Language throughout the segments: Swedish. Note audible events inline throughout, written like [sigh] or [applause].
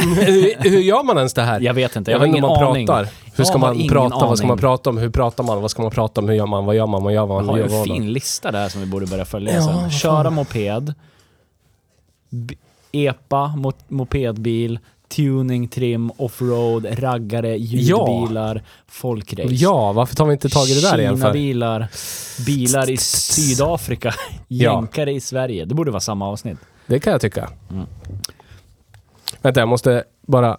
Hur, hur gör man ens det här? Jag vet inte, Jag, jag, har vet inte ingen man aning. pratar. Hur ska man prata? Vad ska man aning. prata om? Hur pratar man? Vad ska man prata om? Hur gör man? Vad gör man? Vad gör man? Man? har en fin lista där som vi borde börja följa Ja, sen. Köra moped, epa, mo- mopedbil, tuning, trim, offroad, raggare, ljudbilar, folkrace. Ja, varför tar vi inte tag i det där igen för? Kina-bilar, bilar i Sydafrika, Ja. jänkare i Sverige. Det borde vara samma avsnitt. Det kan jag tycka. Mm. Vänta, jag måste bara...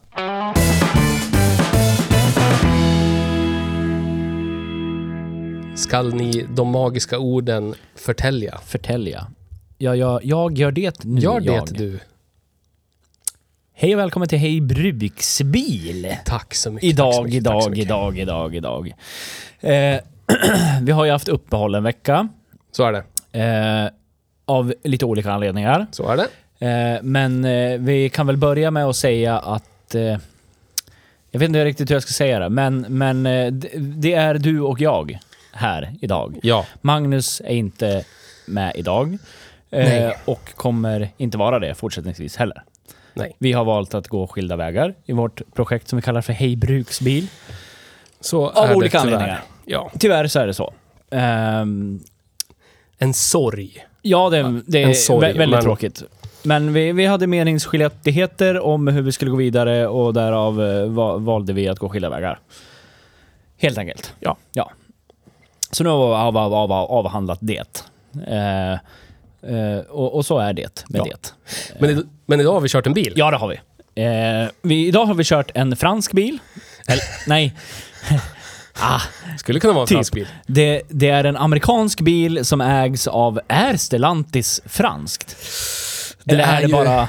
Skall ni de magiska orden förtälja? Förtälja. Ja, jag, jag gör det nu. Gör det jag. du. Hej och välkommen till Hej Bruksbil. Tack så mycket. Idag, så mycket, så idag, mycket. idag, idag, idag. Eh, [clears throat] vi har ju haft uppehåll en vecka. Så är det. Eh, av lite olika anledningar. Så är det. Eh, men eh, vi kan väl börja med att säga att... Eh, jag vet inte riktigt hur jag ska säga det, men, men det, är du och jag här idag. Ja. Magnus är inte med idag. Nej. och kommer inte vara det fortsättningsvis heller. Nej. Vi har valt att gå skilda vägar i vårt projekt som vi kallar för Hej Bruksbil. Så Av olika tyvärr. anledningar. Ja. Tyvärr så är det så. Ehm, En sorg. ja, det, det en är sorg, vä- väldigt men- tråkigt. Men vi, vi hade meningsskiljaktigheter om hur vi skulle gå vidare och därav eh, va, valde vi att gå skilda vägar. Helt enkelt. Ja. ja. Så nu har vi av, av, av, avhandlat det. Eh, eh, och, och så är det med Ja. det. Men, men idag har vi kört en bil. Ja, det har vi. Eh, vi. Idag har vi kört en fransk bil. Eller, [laughs] nej. ah, Skulle kunna vara en Typ. fransk bil. det, det är en amerikansk bil som ägs av... Är Stellantis franskt? Det Eller är, är det ju- bara...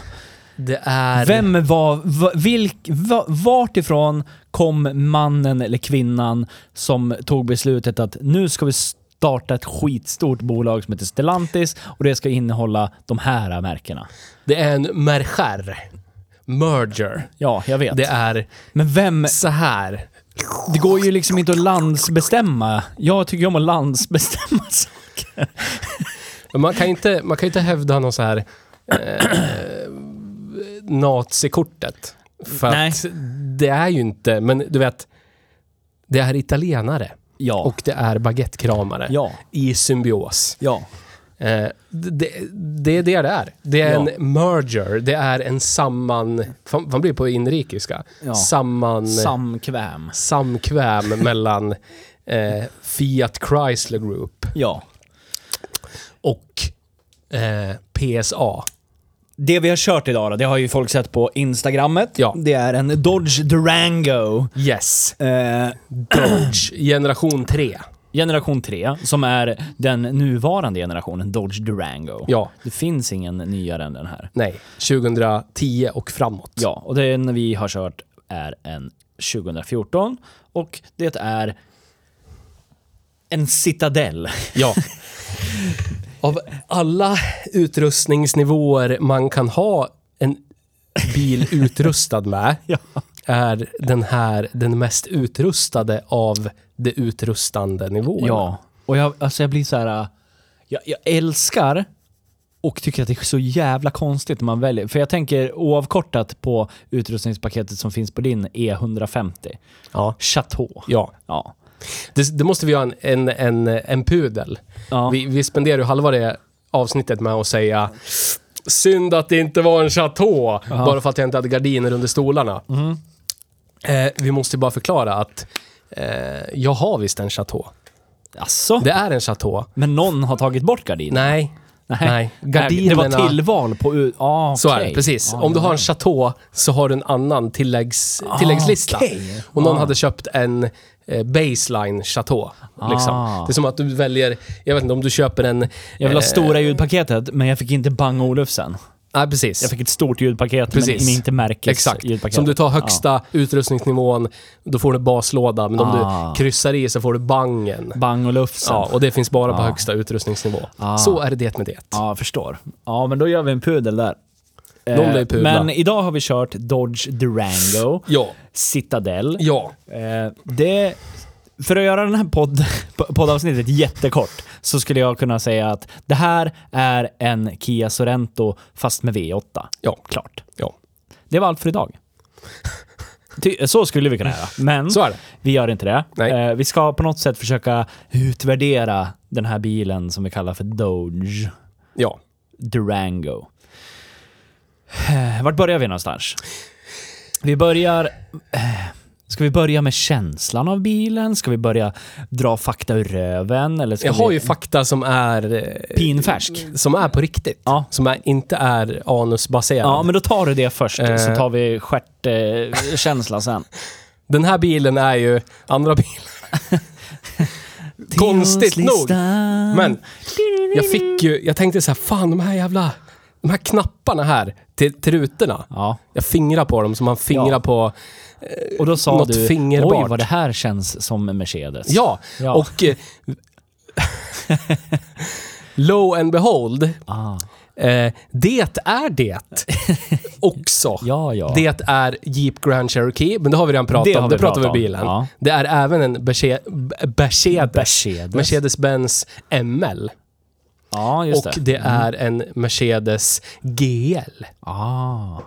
Det är... Vem var... va- Vilk, va, vart ifrån kom mannen eller kvinnan som tog beslutet att nu ska vi starta ett skitstort bolag som heter Stellantis och det ska innehålla de här märkena? Det är en merger. Merger. Ja, jag vet. Det är Men vem... så här. Det går ju liksom inte att landsbestämma. Jag tycker om att landsbestämma saker. Man kan inte, man kan inte hävda någon så här eh, nazikortet. För Nej. att det är ju inte, men du vet, det är italienare Ja. och det är baguettekramare ja. i symbios. Ja. Eh, det, det är det det är. Det är Ja. en merger, det är en samman... Vad blir det på inrikiska? Ja. Samman... Samkväm. samkväm [laughs] mellan eh, Fiat Chrysler Group Ja. och eh, PSA. Det vi har kört idag då, det har ju folk sett på Instagrammet. Ja. Det är en Dodge Durango. Yes. Eh, [clears throat] Dodge generation 3. generation 3, som är den nuvarande generationen Dodge Durango. Ja, Det finns ingen nyare än den här. nej. 2010 och framåt. Ja, och den vi har kört är en 2014 och det är en Citadel. Ja. [laughs] Av alla utrustningsnivåer man kan ha en bil utrustad med [laughs] Ja. är den här den mest utrustade av de utrustande nivåerna. Ja, och jag, alltså jag blir så här. Jag, jag älskar och tycker att det är så jävla konstigt när man väljer. För jag tänker oavkortat på utrustningspaketet som finns på din E150. Ja. Chateau. ja. Ja. Det, det måste vi göra en, en, en, en pudel. Ja. Vi, vi spenderar ju halva det avsnittet med att säga Synd att det inte var en chateau, bara för att jag inte hade gardiner under stolarna. Mm. Eh, vi måste bara förklara att eh, jag har visst en chateau. Alltså, Det är en chateau. men någon har tagit bort gardinen? Nej, Nej, Det gardinerna... var tillval på... Ah, Så är det, precis. Ah, Om du har en chateau så har du en annan tilläggs, tilläggslista. okej. Och någon Ah. hade köpt en eh, baseline chateau. Liksom. Ah. Det är som att du väljer, jag vet inte om du köper en... Jag vill ha eh, stora ljudpaketet, men jag fick inte Bang Olufsen. Nej, precis. Jag fick ett stort ljudpaket, Precis. men inte märkes Exakt. ljudpaket. Så om du tar högsta utrustningsnivån, då får du baslåda. Men om Ah. du kryssar i så får du bangen. Ja. Bang Olufsen. Ja, och det finns bara på Ah. högsta utrustningsnivå. Ah. Så är det med det. Ja, förstår. Ja, men då gör vi en pudel där. De Eh, blir pudlar. Men idag har vi kört Dodge Durango, [laughs] Ja. Citadel. Ja. Eh, det, för att göra den här podd, [laughs] poddavsnittet jättekort så skulle jag kunna säga att det här är en Kia Sorento fast med V8. Ja. Klart. Ja. Det var allt för idag. [laughs] Så skulle vi kunna göra, men Så är det. vi gör inte det. Nej. Eh, vi ska på något sätt försöka utvärdera den här bilen som vi kallar för Doge Ja. Durango. Eh, Vart börjar vi någonstans? Vi börjar... eh, Ska vi börja med känslan av bilen? Ska vi börja dra fakta ur röven? Eller Jag vi... har ju fakta som är... eh, Pinfärsk. Som är på riktigt. Ja. Som är, inte är anusbaserad. Ja, men då tar du det först, Eh. så tar vi stjärtkänsla sen. [laughs] Den här bilen är ju andra bilen. [laughs] Konstigt nog. Men jag fick ju, jag tänkte så här, fan de här jävla, de här knapparna här till, till rutorna. Ja, Jag fingrar på dem som man fingrar Ja. på, och då sa Något du fingerbart. oj vad det här känns som en Mercedes. ja, Ja. och eh, [laughs] low and behold, Ah. eh, det är det [laughs] också. Ja, ja. Det är Jeep Grand Cherokee, men det har vi redan pratat Det om. Det pratar vi om. bilen. Ja. Det är även en. Mercedes. Mercedes-Benz ML. Ja, just och det. det är en Mercedes GL. Ah.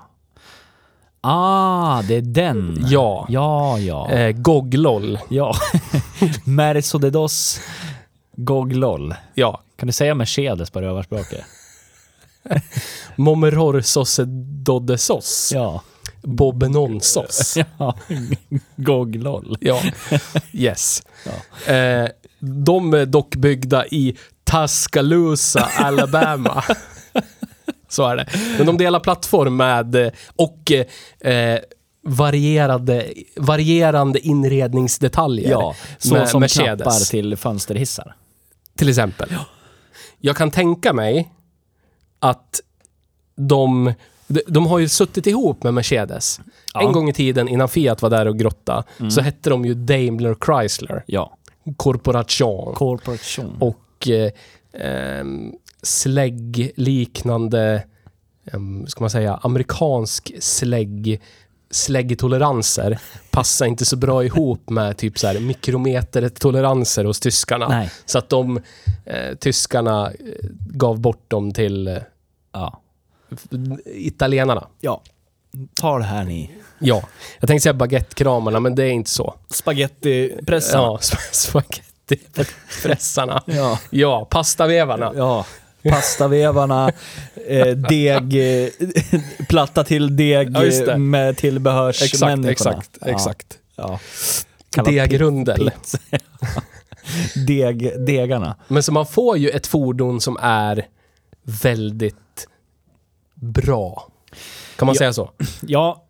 Ah, det är den. Ja. Ja, ja. Eh, Goglol. Ja. [laughs] Mercedes Goglol. Ja. Kan du säga Mercedes på rövarspråket? [laughs] Momororsos Doddesos. Ja. Bobbenonsos. [laughs] ja. Goglol. Ja. Yes. Eh, de är dock byggda i Tuscaloosa, [laughs] Alabama. Så är det. Men de delar plattform med eh, och eh, varierade, varierande inredningsdetaljer. Ja, så med som Mercedes. knappar till fönsterhissar. Till exempel. Jag kan tänka mig att de, de, har ju suttit ihop med Mercedes. Ja. En gång i tiden innan Fiat var där och grotta så hette de ju Daimler Chrysler Ja. Corporation. Corporation. och eh, slägg-liknande, um, ska man säga, amerikansk slägg släggtoleranser passar inte så bra ihop med typ så här mikrometertoleranser hos tyskarna. Nej. Så att de eh, tyskarna eh, gav bort dem till eh, Ja. italienarna. Ja. Ta det här ni. Ja, jag tänkte säga baguettekramarna, men det är inte så. Spagettipressarna. Ja, sp- [laughs] spagettipressarna. Ja. Ja, pastavevarna. Ja. Pastavevarna, eh, deg, eh, platta till deg Ja, med tillbehörsmänniskorna. Exakt, exakt, Ja. exakt. Ja. Degrundel. [laughs] Deg, degarna. Men så man får ju ett fordon som är väldigt bra. Kan man Ja. säga så? [clears throat] Ja,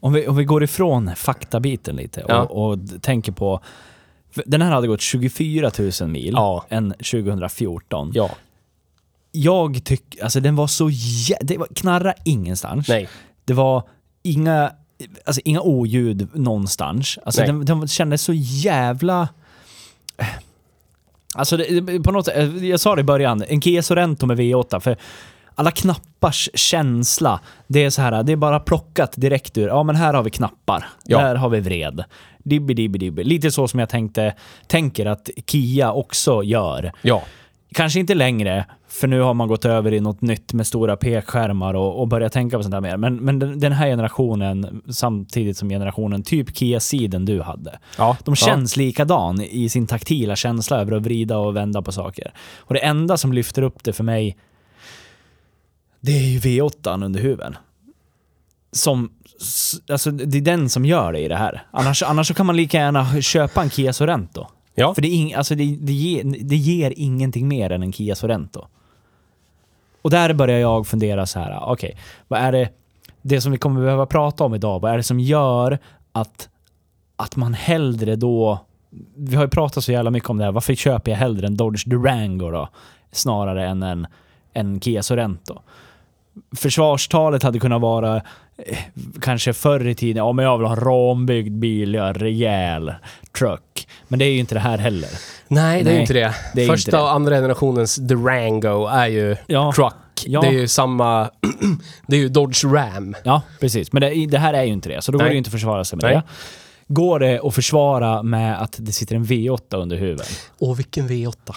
om vi, om vi går ifrån faktabiten lite och, Ja. och tänker på... Den här hade gått 24 000 mil Ja. än 2014. Ja. Jag tycker, alltså den var så jä... Det var knarra ingenstans. Nej. Det var inga, alltså inga oljud någonstans. Alltså den, den kändes så jävla... Alltså det- på något sätt, jag sa det i början, en Kia Sorento med V8, för alla knappars känsla, det är så här, det är bara plockat direkt ur, ja men här har vi knappar, Ja. där har vi vred. Dibbi, dibbi, dibbi. Lite så som jag tänkte, tänker att Kia också gör. Ja. Kanske inte längre, för nu har man gått över i något nytt med stora pekskärmar och, och börjat tänka på sånt där mer. Men, men den, här generationen, samtidigt som generationen typ Kia Ceeden du hade, ja. de känns likadan i sin taktila känsla över att vrida och vända på saker. Och det enda som lyfter upp det för mig, det är ju V8 under huven. Som, alltså det är den som gör det i det här. Annars, annars så kan man lika gärna köpa en Kia Sorento. Ja. För det, är ing, alltså det, det, ger, det ger ingenting mer än en Kia Sorento. Och där börjar jag fundera så här, okej, vad är det, det som vi kommer behöva prata om idag, vad är det som gör att, att man hellre då, vi har ju pratat så jävla mycket om det här, varför köper jag hellre en Dodge Durango då, snarare än en, en Kia Sorento? Försvarstalet hade kunnat vara eh, kanske förr i tiden, ja men jag vill ha en rambyggd bil, jag är rejäl truck. Men det är ju inte det här heller. Nej, det är Nej, ju inte det. det är Första inte det. och andra generationens Durango är ju Ja. truck. Ja. Det är ju samma... [clears throat] det är ju Dodge Ram. Ja, precis. Men det, det här är ju inte det, så då går Nej. det ju inte att försvara sig med Nej. det. Går det att försvara med att det sitter en V8 under huven? Åh, vilken V8.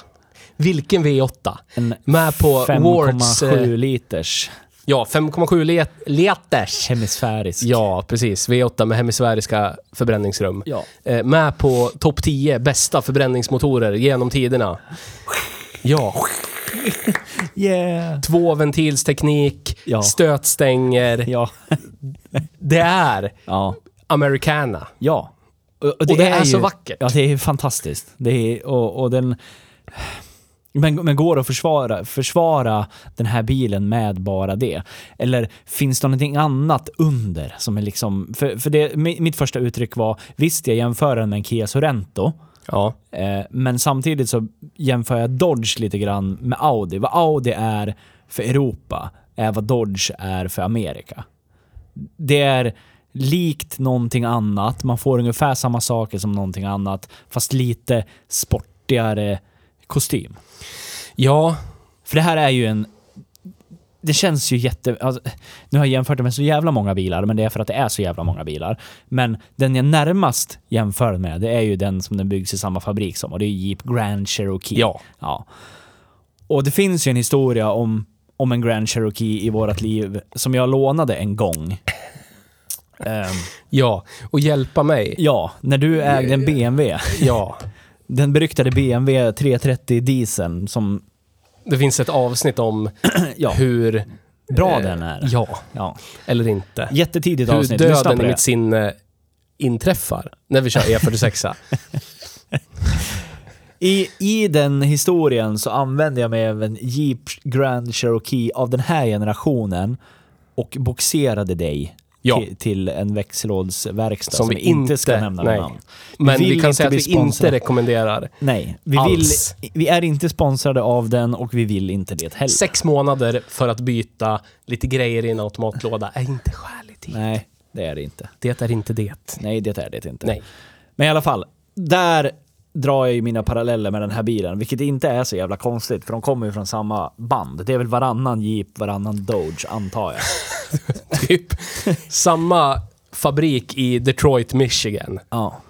Vilken V8. En Med på Wards... 5,7 Eh, liters ja, 5,7 let- liters. hemisfärisk. Ja, precis. V8 med hemisfäriska förbränningsrum. Ja. Eh, med på topp 10 bästa förbränningsmotorer genom tiderna. Ja, [laughs] Yeah. tvåventilsteknik, Ja. stötstänger. Ja. [laughs] Det är Ja. Americana. Ja. Och, Och det är så vackert. Ja, det är fantastiskt. Det är, och, och den... Men, men går det att försvara, försvara den här bilen med bara det? Eller finns det någonting annat under som är liksom... För, för det, mi- mitt första uttryck var, visst jag jämför den med en Kia Sorento, Ja. eh, men samtidigt så jämför jag Dodge lite grann med Audi. Vad Audi är för Europa är vad Dodge är för Amerika. Det är likt någonting annat. Man får ungefär samma saker som någonting annat, fast lite sportigare kostym. Ja, För det här är ju en... Det känns ju jätte... Alltså, nu har jag jämfört det med så jävla många bilar, men det är för att det är så jävla många bilar. Men den jag närmast jämför med, det är ju den som den byggs i samma fabrik som, och det är Jeep Grand Cherokee. Ja. ja. Och det finns ju en historia om, om en Grand Cherokee i vårt liv som jag lånade en gång. [laughs] Ehm, ja. Och hjälpa mig. ja, när du ägde en BMW. Ja. [laughs] Den beryktade BMW 330 dieseln som, Det finns ett avsnitt om [clears throat] ja, hur... bra eh, den är. Ja, Ja. eller inte. Jättetidigt Hur avsnitt. Lyssna döden i mitt sinne inträffar när vi kör E46. [laughs] I, I den historien så använde jag mig av en Jeep Grand Cherokee av den här generationen och boxerade dig Ja. till, till en växellådsverkstad Som som, vi inte ska nämna nej. namn. Men vi, kan säga att vi inte rekommenderar. Nej, vi, Alls. vill, vi är inte sponsrade av den och vi vill inte det heller. Sex månader för att byta lite grejer i en automatlåda är inte skälig tid. Nej, det är det inte. Det är inte det. Nej, det är det inte. Nej. Men i alla fall, där drar jag ju mina paralleller med den här bilen, vilket inte är så jävla konstigt, för de kommer ju från samma band. Det är väl varannan Jeep, varannan Doge, antar jag. [laughs] Typ samma fabrik i Detroit, Michigan. Ja.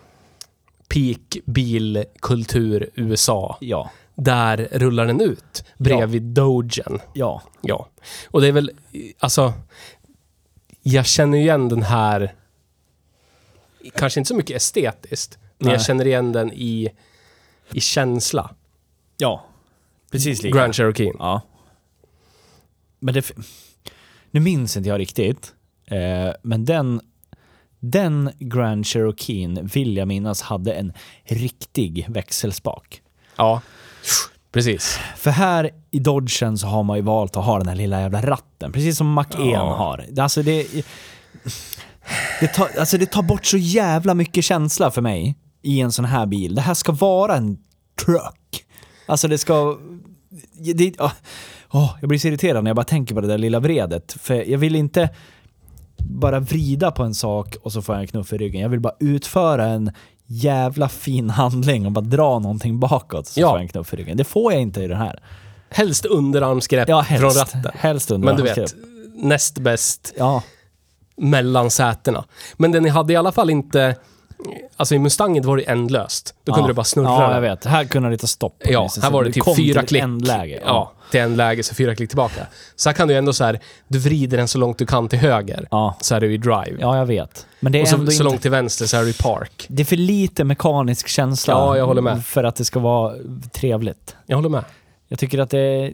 Peak bilkultur USA. Ja. Där rullar den ut bredvid Dogen. Ja. Ja. Och det är väl, alltså... Jag känner igen den här... Kanske inte så mycket estetiskt, men jag känner igen den i, i känsla. Ja. Precis lika. Grand Cherokee. Ja. Men det... Nu minns inte jag riktigt. Eh, men den... Den Grand Cherokeen vill jag minnas hade en riktig växelspak. Ja. Precis. För här i Dodgen så har man ju valt att ha den här lilla jävla ratten, precis som Mac-En Ja. har. Alltså det, det, tar, alltså det tar bort så jävla mycket känsla för mig i en sån här bil. Det här ska vara en truck. Alltså det ska... Det, åh, jag blir så irriterad när jag bara tänker på det där lilla vredet. För jag vill inte bara vrida på en sak och så får jag en knuff i ryggen. Jag vill bara utföra en jävla fin handling och bara dra någonting bakåt så Ja. får jag en knuff i ryggen. Det får jag inte i den här. Helst underarmsgrepp Ja, helst. från ratten. Helst under Men du vet, näst bäst Ja, mellan sätena. Men den hade i alla fall inte... Alltså i Mustangen var det ändlöst. Då kunde ja. du bara snurra Ja, jag vet. Här kunde det ta stopp. Ja, här var det du typ fyra till klick. ändläge. Ja, till en läge, så fyra klick tillbaka. Så här kan du ändå så här, du vrider den så långt du kan till höger. Ja. Så är du i drive. ja, jag vet. Men det är och så, ändå så inte... långt till vänster så är du i park. Det är för lite mekanisk känsla. Ja, jag håller med. För att det ska vara trevligt. Jag håller med. Jag tycker att det...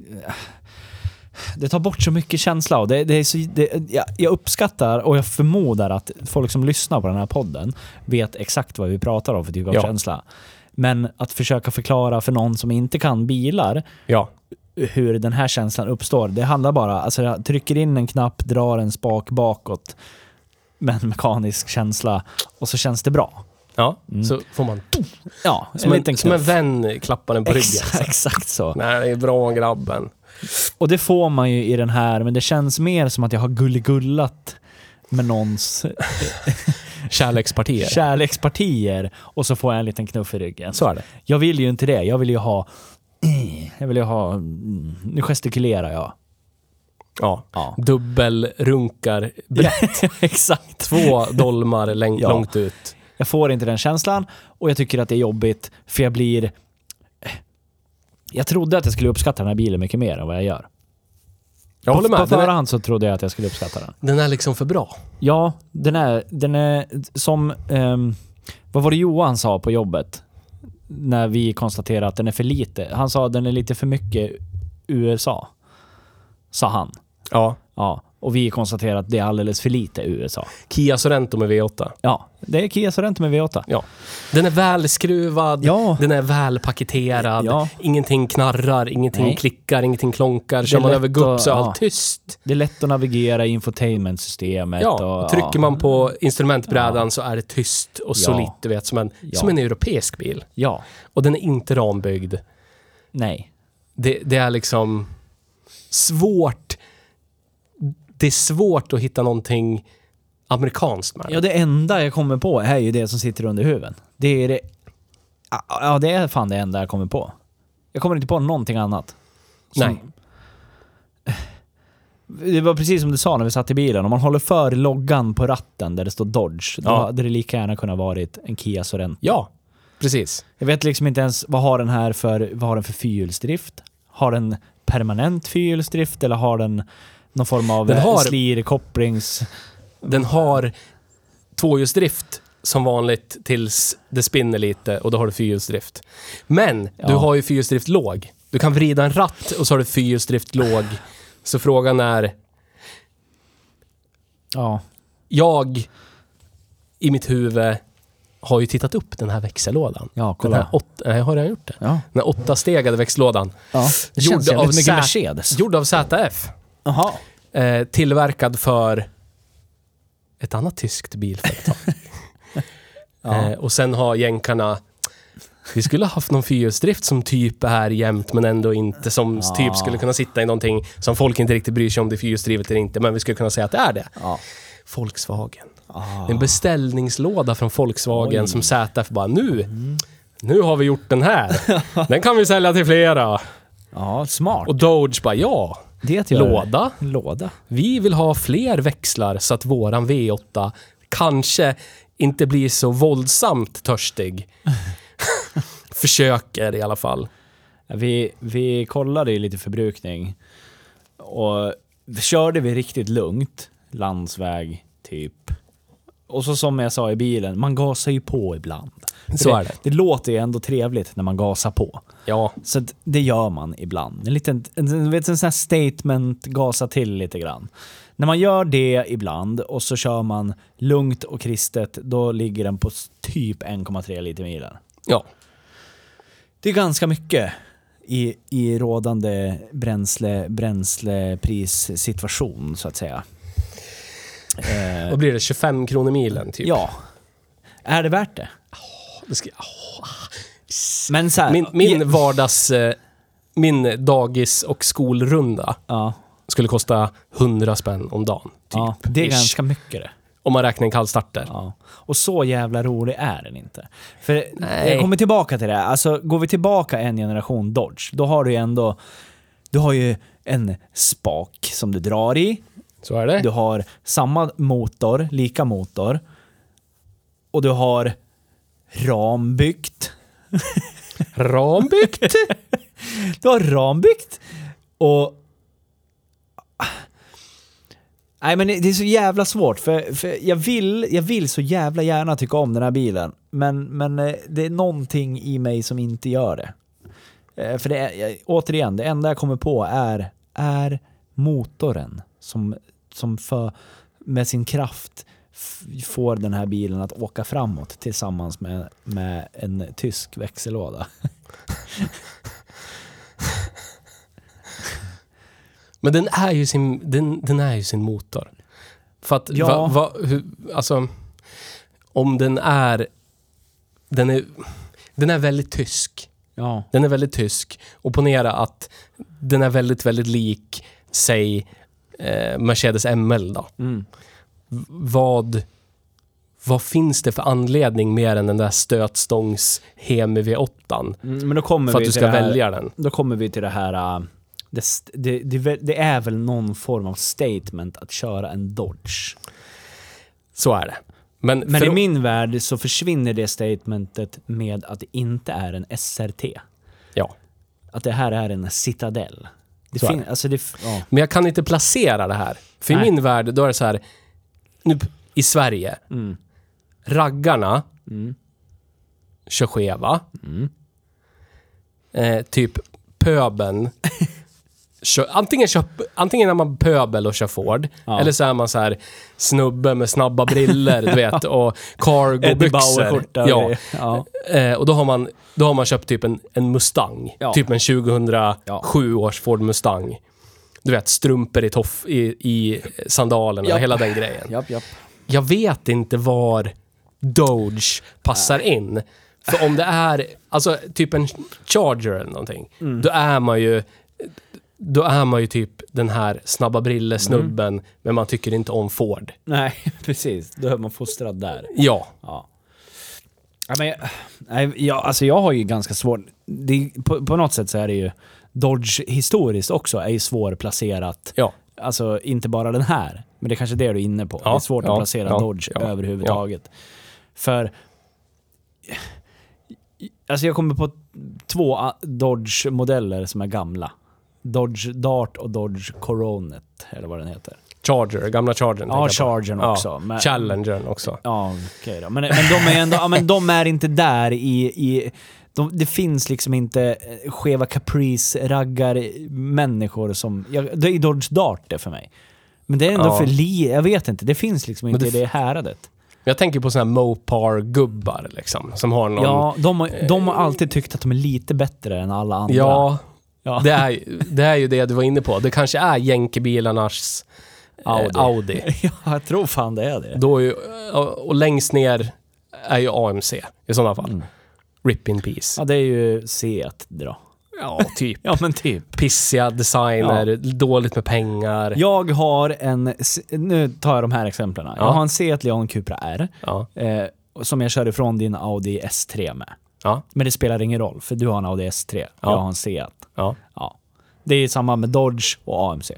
Det tar bort så mycket känsla och det, det är så, det, jag, jag uppskattar och jag förmodar att folk som lyssnar på den här podden vet exakt vad vi pratar om för typ av Ja. känsla. Men att försöka förklara för någon som inte kan bilar Ja. hur den här känslan uppstår. Det handlar bara, alltså jag trycker in en knapp, drar en spak bakåt med en mekanisk känsla och så känns det bra. Ja, så får man... Ja, Som en en, liten som en vän klappar den på ryggen. Exakt, [laughs] exakt så. Nej, det är bra grabben. Och det får man ju i den här, men det känns mer som att jag har gulligullat med någons [laughs] Kärlekspartier. kärlekspartier och så får jag en liten knuff i ryggen. Så är det. Jag vill ju inte det. Jag vill ju ha... [clears throat] Jag vill ju ha... Nu gestikulerar jag. Ja. Ja. Dubbelrunkar brett. [laughs] Exakt. Två dolmar läng- Ja. långt ut. Jag får inte den känslan och jag tycker att det är jobbigt för jag blir... Jag trodde att jag skulle uppskatta den här bilen mycket mer än vad jag gör. Jag håller På, på med. Är, förhand så trodde jag att jag skulle uppskatta den. den är liksom för bra. Ja, den är, den är som... ehm, vad var det Johan sa på jobbet? När vi konstaterade att den är för lite. Han sa att den är lite för mycket USA. Sa han. Ja. Ja, och vi konstaterade att det är alldeles för lite USA. Kia Sorento med V8. Ja, det är Kia Sorento med V8. Ja. Den är välskruvad, Ja. den är välpaketerad, Ja. ingenting knarrar, ingenting Nej. klickar, ingenting klonkar. Kör man över gupp så är ja. allt tyst. Det är lätt att navigera i infotainmentsystemet. Ja, och, trycker man på instrumentbrädan Ja. så är det tyst och Ja. solitt, du vet, som en, Ja. som en europeisk bil. Ja, Och den är inte rambyggd. nej. Det, det är liksom svårt. Det är svårt att hitta någonting amerikanskt med den. Ja, det enda jag kommer på är ju det som sitter under huven. Det är det... Ja, det är fan det enda jag kommer på. Jag kommer inte på någonting annat. Som- Nej. Det var precis som du sa när vi satt i bilen. Om man håller för loggan på ratten där det står Dodge, då Ja. hade det lika gärna kunnat varit en Kia Sorento. Ja, precis. Jag vet liksom inte ens vad har den här för, vad har den för fyrhjulsdrift? Har den permanent fyrhjulsdrift eller har den någon form av Den eh, har- slirkopplings... Den har tvåhjulsdrift som vanligt tills det spinner lite och då har du fyrhjulsdrift. Men du Ja. har ju fyrhjulsdrift låg. Du kan vrida en ratt och så har du fyrhjulsdrift låg. Så frågan är, Ja. jag i mitt huvud har ju tittat upp den här växellådan. Ja, Den kolla. här åtta, nej, har jag gjort det? Ja. Den här åttastegade växellådan. ja. Det Gjord känns av mycket Mercedes. Gjord av ZF. Jaha. Eh, tillverkad för ett annat tyskt bilföretag. [laughs] Ja. eh, och sen har jänkarna vi skulle ha haft någon fyrhjulsdrift som typ är jämt men ändå inte. Som Ja. typ skulle kunna sitta i någonting som folk inte riktigt bryr sig om det är fyrhjulsdrivet eller inte. Men vi skulle kunna säga att det är det. Ja. Volkswagen. Ah. En beställningslåda från Volkswagen Oj. som ZF bara nu. Nu har vi gjort den här. [laughs] Den kan vi sälja till flera. Ja, smart. Och Doge bara ja. Det Låda. Låda. Vi vill ha fler växlar så att våran V8 kanske inte blir så våldsamt törstig. [laughs] Försöker i alla fall. Vi, vi kollade ju lite förbrukning och körde vi riktigt lugnt, landsväg typ. Och så som jag sa i bilen, man gasar ju på ibland. För Så det, är det. Det låter ju ändå trevligt när man gasar på. Ja, Så det gör man ibland. En liten, en, vet, en sån här statement, gasa till lite grann. När man gör det ibland och så kör man lugnt och kristet, då ligger den på typ 1,3 liter milen. ja. Det är ganska mycket i, i rådande bränsle, bränsleprissituation så att säga. Eh, Vad blir det? 25 kronor milen typ? ja. Är det värt det? Det ska, åh. Men så här, min, min vardags... eh, Min dagis och skolrunda ja, skulle kosta 100 spänn om dagen. Typ. ja, det är Ish. ganska mycket det. Om man räknar en kallstarter. Ja. Och så jävla rolig är den inte. För Nej. jag kommer tillbaka till det. Alltså, går vi tillbaka en generation Dodge, då har du ju ändå... Du har ju en spak som du drar i. Så är det. Du har samma motor, lika motor. Och du har rambyggt. Rambyggt. [laughs] Du har rambyggt. Och... Nej men det är så jävla svårt för, för jag, vill, jag vill så jävla gärna tycka om den här bilen. Men, men eh, det är någonting i mig som inte gör det. Eh, För det är, återigen, det enda jag kommer på är, är motorn som, som för, med sin kraft får den här bilen att åka framåt tillsammans med, med en tysk växellåda. [laughs] Men den är ju sin, den, den är ju sin motor. För att, Ja. va, va, hur, alltså, om den är, den är, den är väldigt tysk. Ja. Den är väldigt tysk. Och ponera att den är väldigt, väldigt lik, säg, eh, Mercedes ML då. Mm. Vad, vad finns det för anledning mer än den där stötstångs Hemi V8? Mm, Men då kommer För vi att du till ska här, välja den. Då kommer vi till det här... äh, Det, det, det, är väl- det är väl någon form av statement att köra en Dodge. Så är det. Men, Men i min värld så försvinner det statementet med att det inte är en SRT. Ja. Att det här är en Citadel. Det fin- alltså det, f- ja. Men jag kan inte placera det här. För Nej. i min värld, då är det så här, nu i Sverige, Mm. raggarna Mm. kör skeva. Mm. Eh, typ pöben. [laughs] antingen, kör, antingen är man pöbel och kör Ford, Ja. eller så är man så här snubbe med snabba briller, du vet, och cargo-byxor. Ja. ja. Eh, och då har man, då har man köpt typ en, en Mustang. Ja. Typ en 2007 års Ford Mustang. Du vet, strumpor i, toff, i, i sandalerna, Japp. hela den grejen. Japp, japp. Jag vet inte var Doge passar in. För om det är, alltså typ en Charger eller någonting, Mm. då är man ju då är man ju typ den här snabba brillesnubben, Mm. men man tycker inte om Ford. Nej, [laughs] precis. Då är man fostrad där. Ja. Ja. Ja, men jag, jag, alltså jag har ju ganska svårt... På, på något sätt så är det ju... Dodge historiskt också är ju svårplacerat. Ja. Alltså inte bara den här, men det är kanske det du är inne på. Ja, det är svårt ja, att placera ja, Dodge överhuvudtaget. För... Alltså jag kommer på två Dodge-modeller som är gamla. Dodge Dart och Dodge Coronet, eller vad den heter. Charger, gamla Chargern. Ja, jag på. Chargern Ja. också. Men- Challengern också. Ja, okej då. Men, men de är ändå, ja, men de är inte där i... i de, det finns liksom inte eh, skeva Caprice-raggar-människor som... Ja, det är Dodge Dart det för mig. Men det är ändå Ja. för li... Jag vet inte, det finns liksom inte det i det häradet. Jag tänker på såna här Mopar-gubbar liksom, som har någon... Ja, de, har- de har alltid tyckt att de är lite bättre än alla andra. Ja, Ja. det, är, det är ju det du var inne på. Det kanske är jänkebilarnas eh, Audi. Audi. [laughs] ja, jag tror fan det är det. Då är ju, och, och längst ner är ju AMC i sådana fall. Mm. Rip in peace. Ja, det är ju Seat då. Ja, [laughs] typ. Ja, men typ. Pissiga designer, dåligt med pengar. Jag har en... Nu tar jag de här exemplen. Jag Ja. har en Seat Leon Cupra R. Ja, Eh, som jag kör ifrån din Audi S3 med. ja, Men det spelar ingen roll, för du har en Audi S3. Ja. Jag har en Seat. Ja. Ja. Det är samma med Dodge och AMC.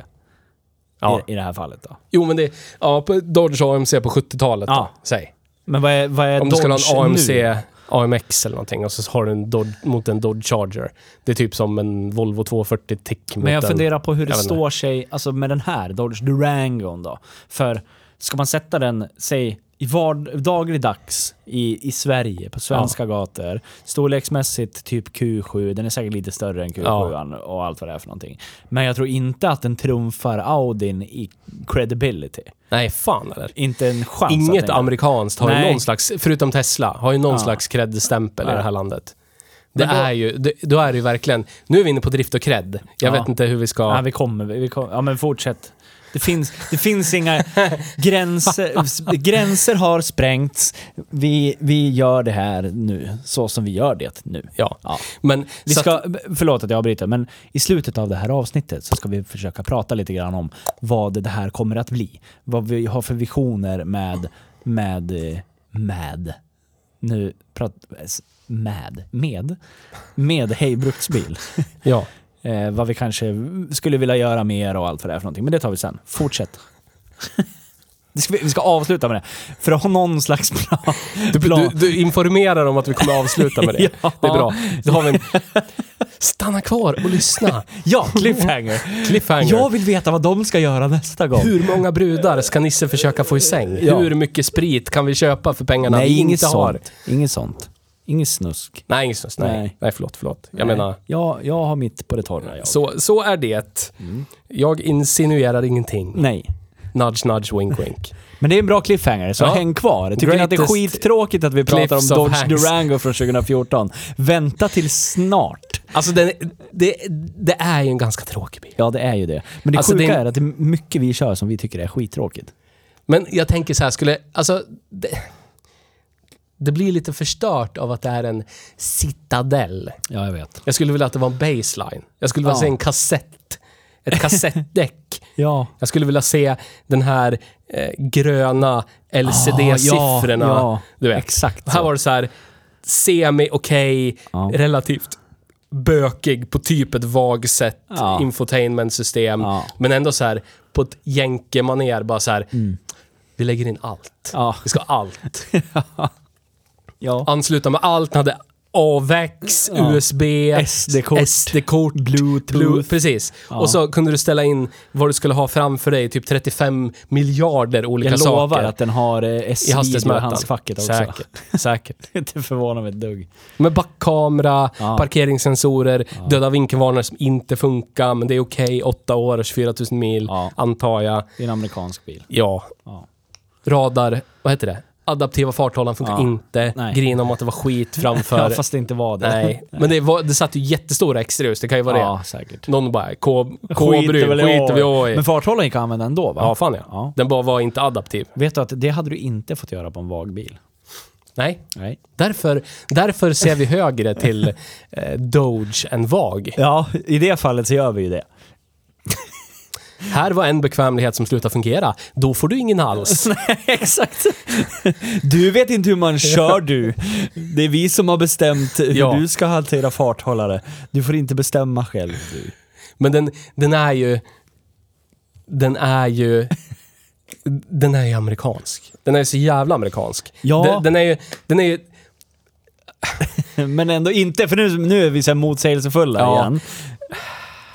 ja. I, I det här fallet då. Jo, men det... Ja, på Dodge AMC på 70-talet Ja. då, säg. Men vad är, vad är Om du Dodge skulle ha en AMC, nu? AMX eller någonting och så har du en Dodge, mot en Dodge Charger. Det är typ som en Volvo 240 Tick mot Men jag en... funderar på hur det står sig alltså med den här, Dodge Durangon då. För ska man sätta den, säg i vard, dagligdags i, i Sverige på svenska gator, storleksmässigt typ Q7, den är säkert lite större än Q7 och allt vad det är för någonting. Men jag tror inte att den trumfar Audin i credibility. Nej, fan eller? Inte en chans. Inget amerikanskt har ju någon slags, förutom Tesla, har ju någon Ja. slags cred-stämpel i det här landet. Det då- är ju, det, då är det ju verkligen, nu är vi inne på drift och cred. Jag Ja. vet inte hur vi ska... Ja, vi kommer. Vi kommer. Ja, men fortsätt. Det finns, det finns inga gränser. gränser har sprängts. Vi, vi gör det här nu, så som vi gör det nu. Ja. Ja. Men, Vi ska, att, förlåt att jag avbryter, men i slutet av det här avsnittet så ska vi försöka prata lite grann om vad det här kommer att bli. Vad vi har för visioner med, med, med, nu pratar med, med, med Hej Bruksbil. ja. Eh, vad vi kanske skulle vilja göra mer och allt vad det är för någonting. Men det tar vi sen. Fortsätt. [laughs] Ska vi, vi ska avsluta med det. För att ha någon slags plan. Du, du, du informerar om att vi kommer avsluta med det. [laughs] Ja. Det är bra. Då har vi en... [laughs] Stanna kvar och lyssna. Ja, cliffhanger. Cliffhanger. Jag vill veta vad de ska göra nästa gång. Hur många brudar ska Nisse försöka få i säng? Ja. Hur mycket sprit kan vi köpa för pengarna Nej, vi inget inte har? sånt. Inget sånt. Inget snusk. Nej, inget sånt. Nej. Nej. Nej, förlåt, förlåt. Jag Nej. menar, Jag, jag har mitt på det torra. Jag. så, så är det. Mm. Jag insinuerar ingenting. Nej. Nudge, nudge, wink, wink. [laughs] Men det är en bra cliffhanger, så Ja. häng kvar. Tycker ni att det är Greatest skittråkigt att vi pratar om Dodge hangs. Durango från 2014? Vänta till snart. Alltså, den, det, det är ju en ganska tråkig bil. Ja, det är ju det. Men det Alltså, sjuka det är- är att det är mycket vi kör som vi tycker är skittråkigt. Men jag tänker så här, skulle... Alltså... Det, det blir lite förstört av att det är en citadell. Ja, jag vet. Jag skulle vilja att det var en baseline. Jag skulle vilja Ja. se en kassett. Ett kassettdäck. [laughs] Ja. Jag skulle vilja se den här eh, gröna LCD-siffrorna. Ja, ja, du vet. exakt Här var det så här semi-okej, Ja. relativt bökig på typ ett vagt sätt Ja. infotainmentsystem. Ja. Mm. Men ändå så här på ett jänke-manér bara så här. Vi lägger in allt. Ja. Vi ska ha allt. [laughs] Ja. Ansluta med allt. Den hade AVEX, Ja. USB, SD-kort, SD-kort, Bluetooth. Blu- precis. Ja. Och så kunde du ställa in vad du skulle ha framför dig, typ 35 miljarder olika Jag saker. lovar att den har eh, i S-video i hastighetsmätaren. handskfacket också. Säkert. [laughs] Säkert. det förvånar mig ett dugg. Med backkamera, Ja. parkeringssensorer, döda vinkelvarnare som inte funkar, men det är okej. 8 år och 24 000 mil, antar jag. Det är en amerikansk bil. Ja. Ja. Radar, vad heter det? Adaptiva farthållaren funkar Ja. inte. Nej. Grin om att det var skit framför. [laughs] Ja, fast det inte var det. Nej, men det, var, det satt ju jättestora extraljus. Det kan ju vara Ja, det. säkert. Någon bara, K-bry, skiter vi i. Men farthållaren gick att använda ändå va? Ja, fan ja. Ja. Den bara var inte adaptiv. Vet du att det hade du inte fått göra på en vagbil? Nej. Nej. Därför, därför ser vi högre till eh, Doge än VAG. Ja, i det fallet så gör vi ju det. Här var en bekvämlighet som slutade fungera. Då får du ingen [laughs] alls. Exakt. Du vet inte hur man [laughs] kör du. Det är vi som har bestämt hur Ja. du ska hantera farthållare. Du får inte bestämma själv du. Men den, den är ju... Den är ju... Den är ju amerikansk. Den är ju så jävla amerikansk. Ja. Den, den är ju... Den är ju [laughs] Men ändå inte, för nu, nu är vi så här motsägelsefulla Ja. igen.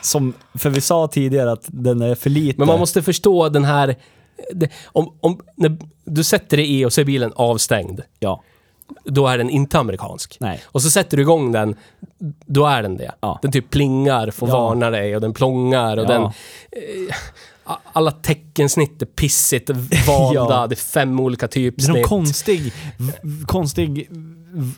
Som, för vi sa tidigare att den är för liten. men man måste förstå den här... Det, om, om, när du sätter dig i och så är bilen avstängd. Ja. Då är den inte amerikansk. Nej. Och så sätter du igång den, då är den det. Ja. Den typ plingar, får Ja. varna dig och den plångar och Ja. den... Eh, alla teckensnitt är pissigt valda, [laughs] Ja. det är fem olika Det är någon typsnitt. konstig, konstig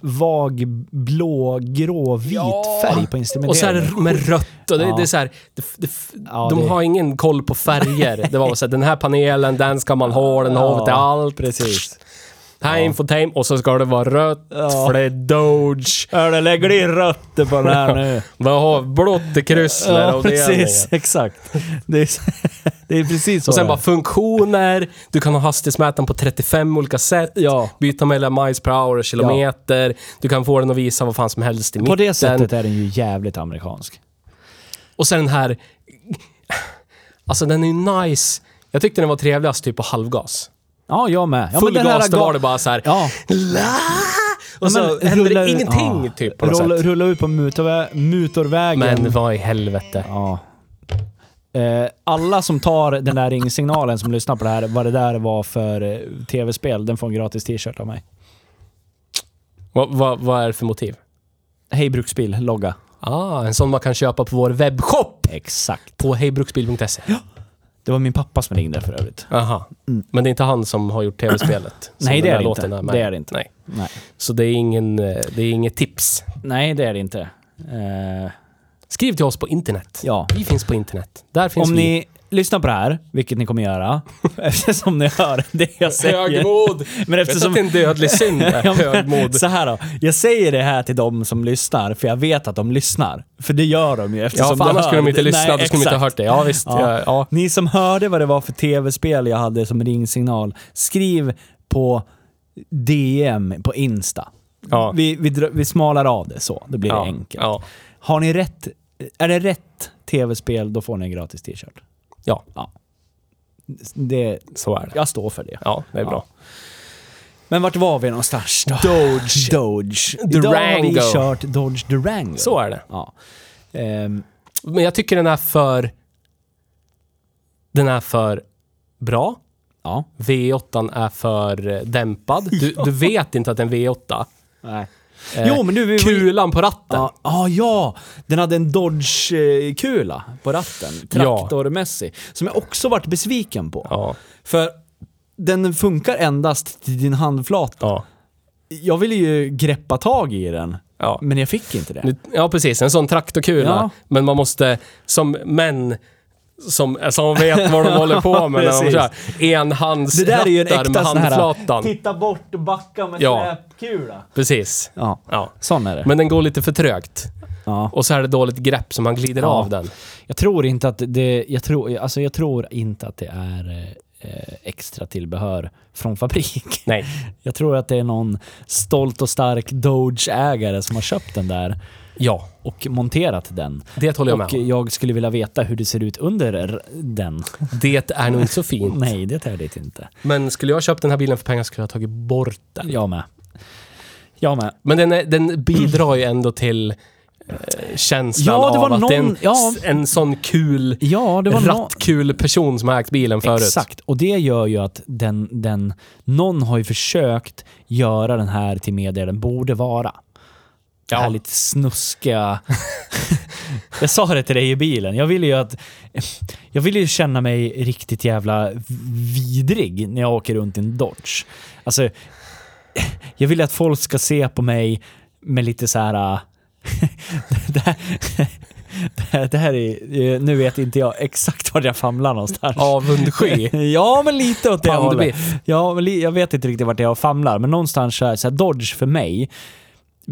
vag blå, grå, vit Ja. färg på och instrumenteringen. så här med rött och det, Ja. det är så här, det, det, Ja, de har ingen koll på färger. Det var så här, den här panelen, den ska man ha, den har vi till allt. Precis. Här är infotainment och så ska det vara rött, Ja. för det är Doge. Hörru, lägger in rötter på den här nu? Vad har blått i kryssler Ja, och precis. Exakt. Det är, det är precis så Och sen bara är. funktioner, du kan ha hastighetsmätaren på 35 olika sätt. Ja. Byta mellan miles per hour och kilometer. Du kan få den att visa vad fan som helst i På mitten. det sättet är den ju jävligt amerikansk. Och sen den här... Alltså den är ju nice. Jag tyckte den var trevligast typ på halvgas. Ja, jag med. Ja, Full men gas, då var det bara så här. Ja. La! Och Ja, så men hände rulla det ingenting ja. typ på något rulla, sätt. rulla ut på mutorvä mutorvägen. Men vad i helvete. Ja. Eh, alla som tar den där ringsignalen som lyssnar på det här, vad det där var för eh, tv-spel, den får en gratis t-shirt av mig. Vad, vad, vad är det för motiv? Hej Bruksbil, logga. Ah, en sån man kan köpa på vår webbshop Exakt. på hejbruksbil.se. Det var min pappa som ringde för övrigt. Aha. Men det är inte han som har gjort tv-spelet? [clears throat] Nej, det är inte. Det är det inte. Nej. Nej, Så det är, ingen, eh, det är inget tips. Nej det är det inte. Eh, Skriv till oss på internet. ja. Vi finns på internet. Där finns Om vi. ni lyssnar på det här, vilket ni kommer göra, [laughs] eftersom ni hör det jag säger. Högmod! Men Vet eftersom... att det är en dödlig synd? [laughs] Ja, Högmod. Så här då. Jag säger det här till de som lyssnar, för jag vet att de lyssnar. För det gör de ju eftersom Ja, för annars skulle de inte lyssna. Då skulle de inte ha hört det. Ja, visst. Ja. Ja. Ja. Ni som hörde vad det var för tv-spel jag hade som ringsignal, skriv på DM på Insta. Ja. Vi, vi, vi smalar av det så, då blir det enkelt. Har ni rätt, är det rätt tv-spel, då får ni en gratis t-shirt. Ja, Det, så är det. jag står för det. Ja, det är bra. Men vart var vi någonstans då? Doge. [laughs] Doge. Idag har vi Durango. kört Dodge Durango. Så är det. Ja. Ehm, Men jag tycker den är för... Den är för bra. ja. V8 är för eh, dämpad. Du, du [laughs] vet inte att det är en V8. Nej. Eh, Jo, men du, vi kulan på ratten. Ja, ah, ja, den hade en Dodge-kula på ratten. Traktormässig. Som jag också varit besviken på. Ja. För den funkar endast till din handflata. Ja. Jag ville ju greppa tag i den, Ja. men jag fick inte det. Nu- Ja, precis. En sån traktorkula. Ja. Men man måste, som män som, som vet vad de håller på [laughs] med när de kör. Enhands Det där är ju en med sån här... handflatan. Titta bort och backa med Ja. släpkula. Precis. Ja, Ja. sån är det. Men den går lite för trögt. ja. Och så är det dåligt grepp så man glider Ja. av den. Jag tror inte att det, jag tror, alltså jag tror inte att det är eh, extra tillbehör från fabrik. Nej. [laughs] Jag tror att det är någon stolt och stark Doge-ägare som har köpt den där Ja, och monterat den. det håller jag med Och om. jag skulle vilja veta hur det ser ut under den. Det är nog inte så fint. [laughs] Nej, det är det inte. Men skulle jag köpt den här bilen för pengar skulle jag ha tagit bort den. Jag med. Jag med. Men den, är, den bidrar ju ändå till eh, känslan Ja, det var av att det är en, ja. en sån kul, Ja, det var rattkul person som har ägt bilen förut. Exakt, och det gör ju att den, den, någon har ju försökt göra den här till mer det den borde vara. Det här Ja. lite snuskiga... [laughs] jag sa det till dig i bilen, jag ville ju att... Jag ville ju känna mig riktigt jävla vidrig när jag åker runt i en Dodge. Alltså, jag vill att folk ska se på mig med lite så här... det, här [laughs] det, här, det här är... Nu vet inte jag exakt var jag famlar någonstans. Avundsky. [laughs] Ja, men lite åt det hållet. Ja, men jag vet inte riktigt vart jag famlar, men någonstans så här, så här Dodge för mig.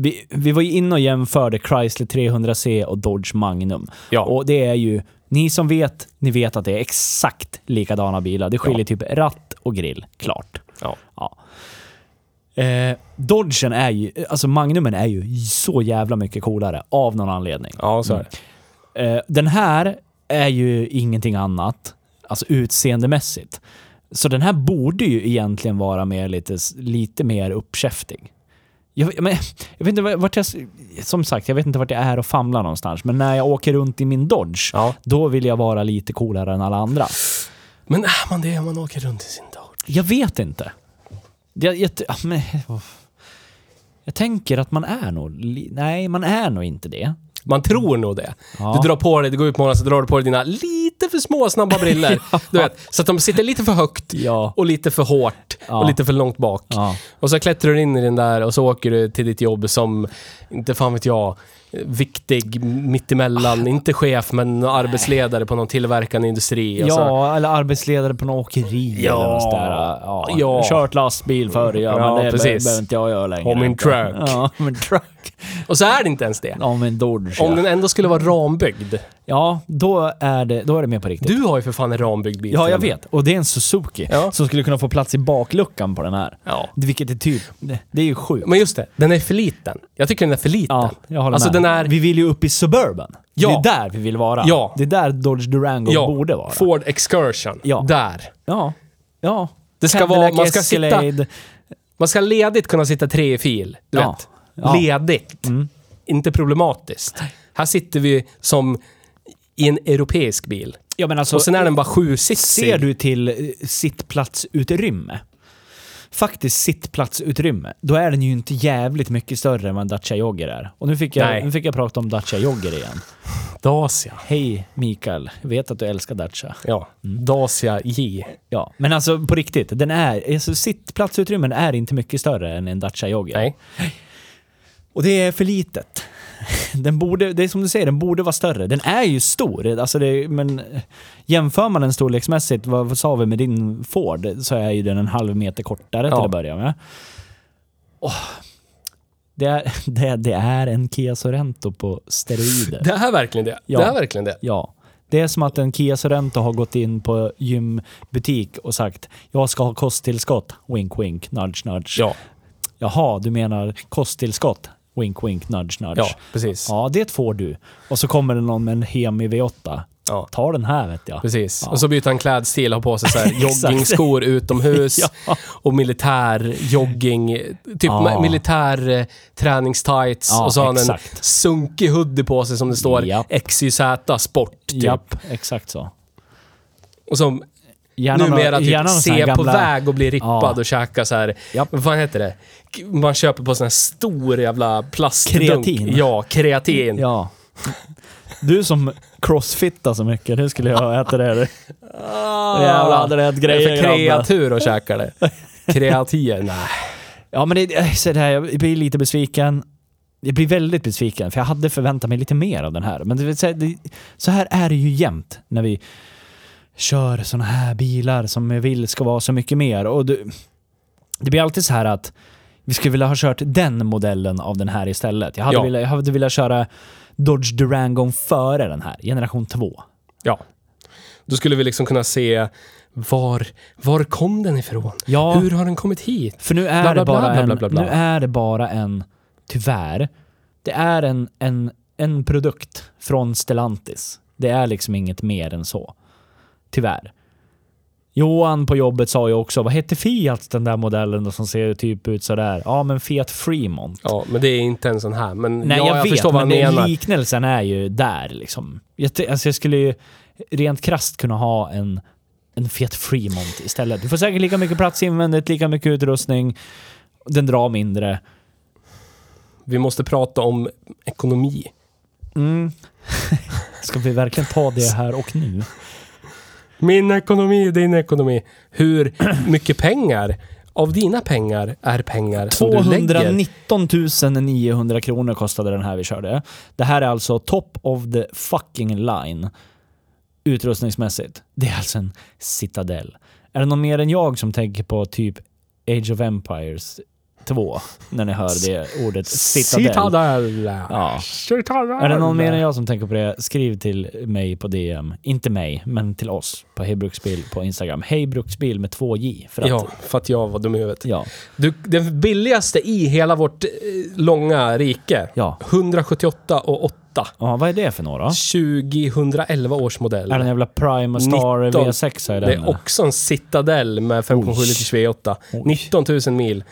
Vi, vi var ju inne och jämförde Chrysler 300C och Dodge Magnum. Ja. Och det är ju, ni som vet, ni vet att det är exakt likadana bilar. Det skiljer Ja. typ ratt och grill, klart. Ja. Ja. Eh, Dodgen är ju, alltså Magnumen är ju så jävla mycket coolare av någon anledning. ja, så är det. Eh, den här är ju ingenting annat, alltså utseendemässigt. Så den här borde ju egentligen vara mer lite, lite mer uppkäftig. Jag, men, jag vet inte vart jag... Som sagt, jag vet inte vart jag är och famlar någonstans. Men när jag åker runt i min Dodge, Ja. då vill jag vara lite coolare än alla andra. Men är man det om man åker runt i sin Dodge? Jag vet inte. Jag, jag, ja, men, jag tänker att man är nog... Nej, man är nog inte det. Man tror nog det. Ja. Du drar på dig, du går ut på morgonen så drar du på dig dina lite för små snabba [laughs] briller. Du vet, så att de sitter lite för högt Ja. och lite för hårt Ja. och lite för långt bak. Ja. Och så klättrar du in i den där och så åker du till ditt jobb som, inte fan vet jag, viktig mittemellan, inte chef men arbetsledare på någon tillverkande industri. Och så, Ja, eller arbetsledare på något åkeri Ja. eller något sådär. Ja. Ja. Kört lastbil förr, ja, Ja, men det precis. behöver inte jag göra längre. Om min truck. Ja, min truck. Och så är det inte ens det. Om min Dodge. Om ja. den ändå skulle vara rambyggd. ja, då är, det, då är det mer på riktigt. Du har ju för fan en rambyggd bil. ja, jag vet. Och det är en Suzuki Ja. som skulle kunna få plats i bakluckan på den här. Ja. Vilket är typ... Det, det är ju sjukt. Men just det, den är för liten. Jag tycker den är för liten. Ja, jag håller alltså med. den är... Vi vill ju upp i Suburban. Ja. Det är där vi vill vara. Ja. Det är där Dodge Durango ja, borde vara. Ford Excursion. Ja. Där. Ja. Ja. Det ska vara, man ska sitta, man ska ledigt kunna sitta tre i fil. Du Ja. vet. Ja. Ledigt. Mm. Inte problematiskt. Här sitter vi som i en europeisk bil. Ja, men alltså, och sen är den bara sjusitsig. Ser du till eh, sittplatsutrymme, faktiskt sittplatsutrymme, då är den ju inte jävligt mycket större än vad en Dacia Jogger är. Och nu fick jag, Nej. nu fick jag prata om Dacia Jogger igen. Dacia. Hej Mikael, jag vet att du älskar Dacia. Ja. Dacia J. Ja, men alltså på riktigt, den är, alltså, sittplatsutrymmen är inte mycket större än en Dacia Jogger. Nej. Och det är för litet. [laughs] Den borde, det är som du säger, den borde vara större. Den är ju stor, alltså det, men jämför man den storleksmässigt, vad, vad sa vi med din Ford, så är ju den en halv meter kortare till Ja. att börja med. Åh, det, är, [laughs] det, det är en Kia Sorento på steroider. Det är verkligen det. Ja. Det är verkligen det. Ja. Det är som att en Kia Sorento har gått in på gymbutik och sagt jag ska ha kosttillskott. Wink wink, nudge nudge. Ja. Jaha, du menar kosttillskott? Wink wink, nudge nudge. Ja, precis. Ja, det får du. Och så kommer det någon med en Hemi V8. Ja. Ta den här vet jag. Precis. Ja. Och så byter han klädstil, har på sig så [laughs] joggingskor utomhus [laughs] Ja. och militär jogging, typ Ja. militär eh, träningstights Ja, och så har han en sunkig hoodie på sig som det står Japp. XYZ sport typ. Japp, exakt så. Och så Gärna Numera någon- typ se på gamla- väg och bli rippad Ja. och käka så här. Japp. Vad fan heter det? Man köper på sån här stor jävla plastdunk. Kreatin. Ja, kreatin. Ja. Du som crossfittar så mycket, nu skulle jag äta det. Ah, Jävlar, hade det är grejer, för grabbar. kreatur att käka det. Kreatin, nej. Ja, men det, så det här, jag blir lite besviken. Jag blir väldigt besviken, för jag hade förväntat mig lite mer av den här. Men det, det, så här är det ju jämt när vi kör såna här bilar som jag vill ska vara så mycket mer. Och det, det blir alltid så här att vi skulle vilja ha kört den modellen av den här istället. Jag hade, Ja. velat, jag hade velat köra Dodge Durango före den här, generation 2. Ja. Då skulle vi liksom kunna se var, var kom den ifrån? Ja. Hur har den kommit hit? För nu är Bla, bla, det bara bla, bla, en, bla, bla, bla. nu är det bara en, tyvärr, det är en, en, en produkt från Stellantis. Det är liksom inget mer än så. Tyvärr. Johan på jobbet sa ju också, vad heter Fiat den där modellen då som ser typ ut sådär? Ja men Fiat Fremont. Ja, men det är inte en sån här. Men Nej ja, jag, jag, vet, förstår vad han men menar. liknelsen är ju där liksom. Jag, alltså jag skulle ju rent krasst kunna ha en, en Fiat Fremont istället. Du får säkert lika mycket plats invändigt, lika mycket utrustning. Den drar mindre. Vi måste prata om ekonomi. Mm. [laughs] Ska vi verkligen ta det här och nu? Min ekonomi, din ekonomi. Hur mycket pengar av dina pengar är pengar som du lägger? 219 900 kronor kostade den här vi körde. Det här är alltså top of the fucking line utrustningsmässigt. Det är alltså en citadell. Är det någon mer än jag som tänker på typ Age of Empires 2 när ni hör det ordet Citadel? Citadel. Ja. Citadel. Är det någon mer än jag som tänker på det, skriv till mig på DM. Inte mig, men till oss på Hej Bruksbil på Instagram. Hej Bruksbil med två J. För att, Ja, för att jag var dum i huvudet. ja. Du, den billigaste i hela vårt eh, långa rike. Ja. 178 och 8. ja, vad är det för några? 2011 års modell. Är det en jävla Prima Star 19. V6 är Det är också en Citadel med 5,7 Oj. liters V8. Oj. 19 000 mil.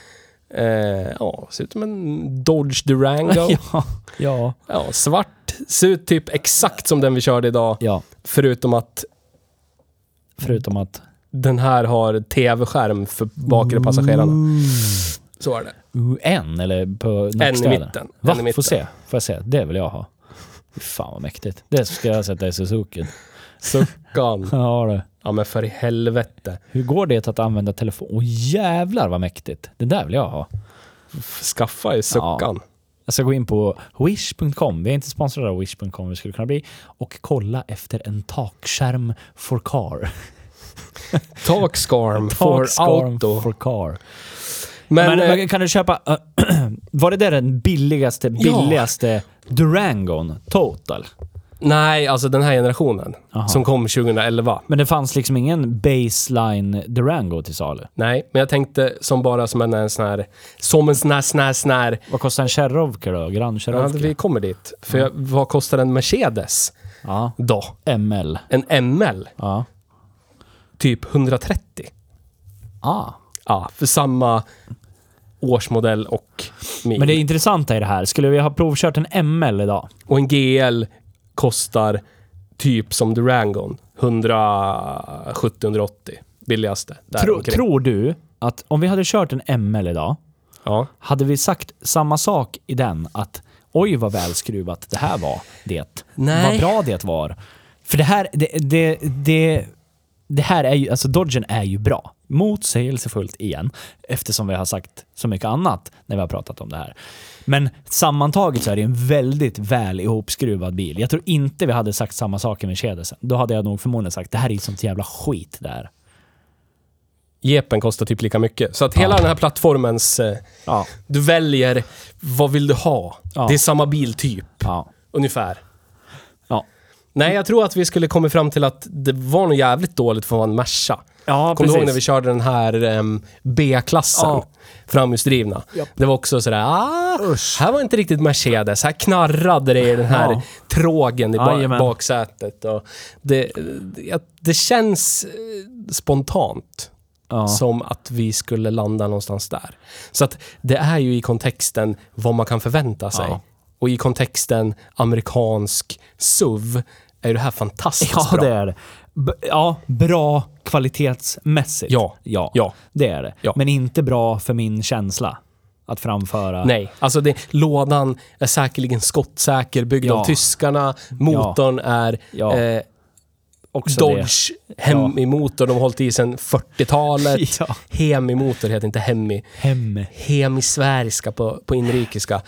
Eh, ja, ser ut som en Dodge Durango. [laughs] ja, ja, ja, svart. Ser ut typ exakt som den vi körde idag. ja. Förutom att Förutom att... den här har tv-skärm för bakre passagerarna. Så är det. Uh, en eller på En i mitten. Va? En i mitten. Får se. Får jag se? Det vill jag ha. Fan vad mäktigt. Det ska jag sätta i Suzuki. Suckan. [laughs] Ja du. Ja men för i helvete. Hur går det att använda telefon? Åh jävlar vad mäktigt. Det där vill jag ha. Skaffa ju suckan. Jag ska gå in på wish.com. Vi är inte sponsrade av wish.com, vi skulle kunna bli. Och kolla efter en takskärm for car. [laughs] Takscarm for auto. for car. Men, Men, eh, men kan du köpa... [clears throat] var det där den billigaste, billigaste Durangon total? Nej, alltså den här generationen. Aha. Som kom 2011. Men det fanns liksom ingen baseline Durango till salu? Nej, men jag tänkte som bara som en, en sån här... Som en sån här, sån här, sån här... Vad kostar en Cherokee då? Grand Ja, Cherokee? vi kommer dit. För jag, vad kostar en Mercedes Ja. då? ML. En ML? Ja. Typ 130. Ah. Ja, för samma årsmodell och mil. Men det intressanta i det här, skulle vi ha provkört en ML idag? Och en GL kostar typ som Durangon. 170-180. Billigaste. Tro, tror du att om vi hade kört en ML idag, Ja. hade vi sagt samma sak i den? Att oj vad välskruvat det här var, det. Nej. Vad bra det var. För det här, det, det, det, det här är ju, alltså Dodgen är ju bra. Motsägelsefullt igen, eftersom vi har sagt så mycket annat när vi har pratat om det här. Men sammantaget så är det en väldigt väl ihopskruvad bil. Jag tror inte vi hade sagt samma sak i Mercedesen. Då hade jag nog förmodligen sagt det här är ju sånt jävla skit där. Jepen kostar typ lika mycket. Så att hela den här plattformens... Eh, Ja. du väljer, vad vill du ha? Ja. Det är samma biltyp, Ja. ungefär. Nej, jag tror att vi skulle komma fram till att det var nog jävligt dåligt för att vara en Merca. Ja, Kommer du ihåg när vi körde den här em, B-klassen? Ja. Framhjulsdrivna. Japp. Det var också sådär, ah, här var inte riktigt Mercedes. Här knarrade det i den här Ja. trågen i ba- Jajamän. baksätet. Och det, det, det känns eh, spontant Ja. som att vi skulle landa någonstans där. Så att det är ju i kontexten vad man kan förvänta sig. Ja. Och i kontexten amerikansk SUV är ju det här fantastiskt Ja, bra. det är det. B- ja, bra kvalitetsmässigt. Ja. ja. Ja. Det är det. Ja. Men inte bra för min känsla att framföra. Nej, alltså det, lådan är säkerligen skottsäker, byggd Ja. av tyskarna. Motorn är Ja. eh, Också Dodge Hemi-motor. De har hållit i sedan 40-talet. det. [laughs] Ja. Hemi-motor heter inte Hemi. Hem. Hemisveriska på, på inrikiska.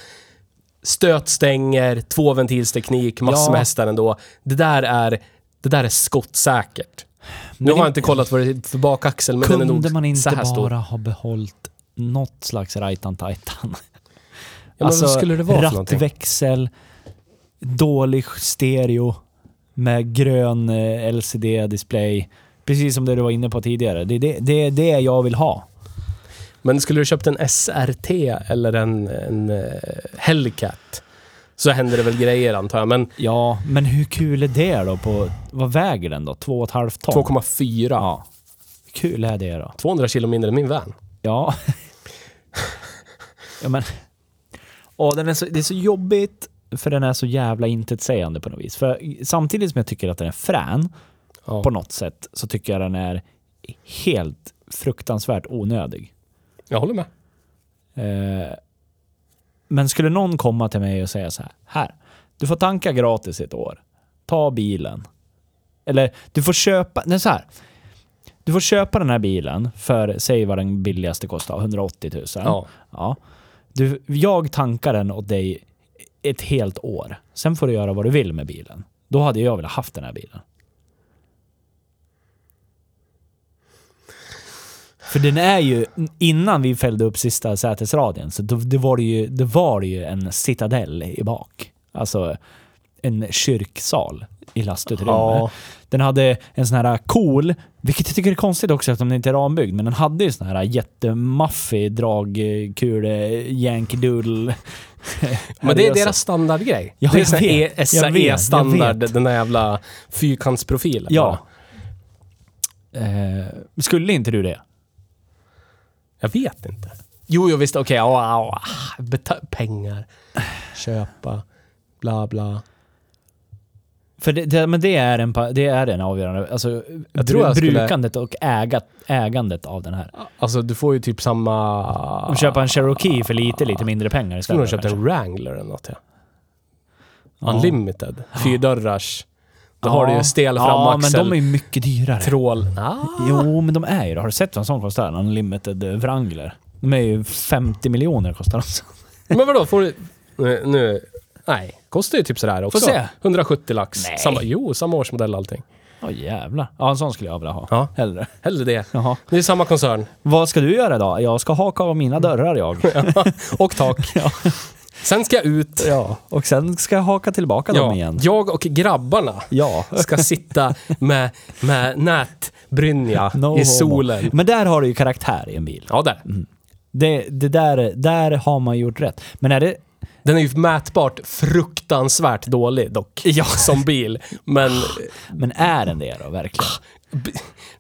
Stötstänger, tvåventilsteknik, massor Ja. med hästar ändå. Det där är, det där är skottsäkert. Nu har jag inte kollat vad det är för bakaxel, men den är Kunde nog man inte bara stor. ha behållit något slags rajtan-tajtan? [laughs] Ja, men vad skulle det vara rattväxel, dålig stereo med grön eh, LCD-display. Precis som det du var inne på tidigare. Det är det, det, är det jag vill ha. Men skulle du köpt en SRT eller en, en uh, Hellcat så händer det väl grejer antar jag. Men Ja, men hur kul är det då? På, vad väger den då? 2,5 ton? 2,4. Ja. Hur kul är det då? 200 kilo mindre än min van. Ja. [laughs] ja men... Åh, den är så, det är så jobbigt för den är så jävla intetsägande på något vis. För samtidigt som jag tycker att den är frän Ja. på något sätt så tycker jag den är helt fruktansvärt onödig. Jag håller med. Eh, men skulle någon komma till mig och säga så här, här, du får tanka gratis ett år. Ta bilen. Eller du får köpa, nej så här. Du får köpa den här bilen för, säg vad den billigaste kostar, 180 000. Ja. Ja. Du, jag tankar den åt dig ett helt år. Sen får du göra vad du vill med bilen. Då hade jag velat haft den här bilen. För den är ju, innan vi fällde upp sista sätesradien, så då, det, var det, ju, det var det ju en citadell i bak. Alltså en kyrksal i lastutrymme. Ja. Den hade en sån här cool, vilket jag tycker är konstigt också eftersom den inte är rambyggd, men den hade ju sån här jättemaffig dragkule, yankee doodle. Men det är deras standardgrej. Ja, det är vet. E- den där jävla fyrkantsprofilen. Ja. Eh, skulle inte du det? Jag vet inte. Jo, jo visst, okej. Beta- pengar, [sighs] köpa, bla bla. För det, det, men det är en, det är en avgörande, alltså Jag tror jag skulle- brukandet och äga, ägandet av den här. Alltså du får ju typ samma... Köpa en Cherokee för lite, lite mindre pengar Jag skulle nog istället. köpt en Wrangler eller något ja. Ja. Unlimited. Fyrdörrars. Då har du ju stel Ja, framaxel. men de är ju mycket dyrare. Trål. Ah. Jo, men de är ju det. Har du sett vad en sån kostar? En Unlimited eh, Wrangler. De är ju 50 miljoner kostar de. [laughs] Men vadå, får du... Nu, nu... Nej, kostar ju typ sådär också. se. 170 lax. Nej. Samma, jo, samma årsmodell allting. Åh jävlar. Ja, en sån skulle jag vilja ha. Ja. Hellre. Hellre det. Jaha. Det är samma koncern. Vad ska du göra idag? Jag ska haka av mina dörrar jag. [laughs] Och tak. [laughs] Ja. Sen ska jag ut. ja. Och sen ska jag haka tillbaka dem Ja, igen. jag och grabbarna Ja. [laughs] ska sitta med, med nätbrynja [laughs] No i homo. solen. Men där har du ju karaktär i en bil. Ja, där. Det, det där, där har man gjort rätt. Men är det... Den är ju mätbart fruktansvärt dålig dock, Ja. [laughs] som bil. Men Men är den det då, verkligen?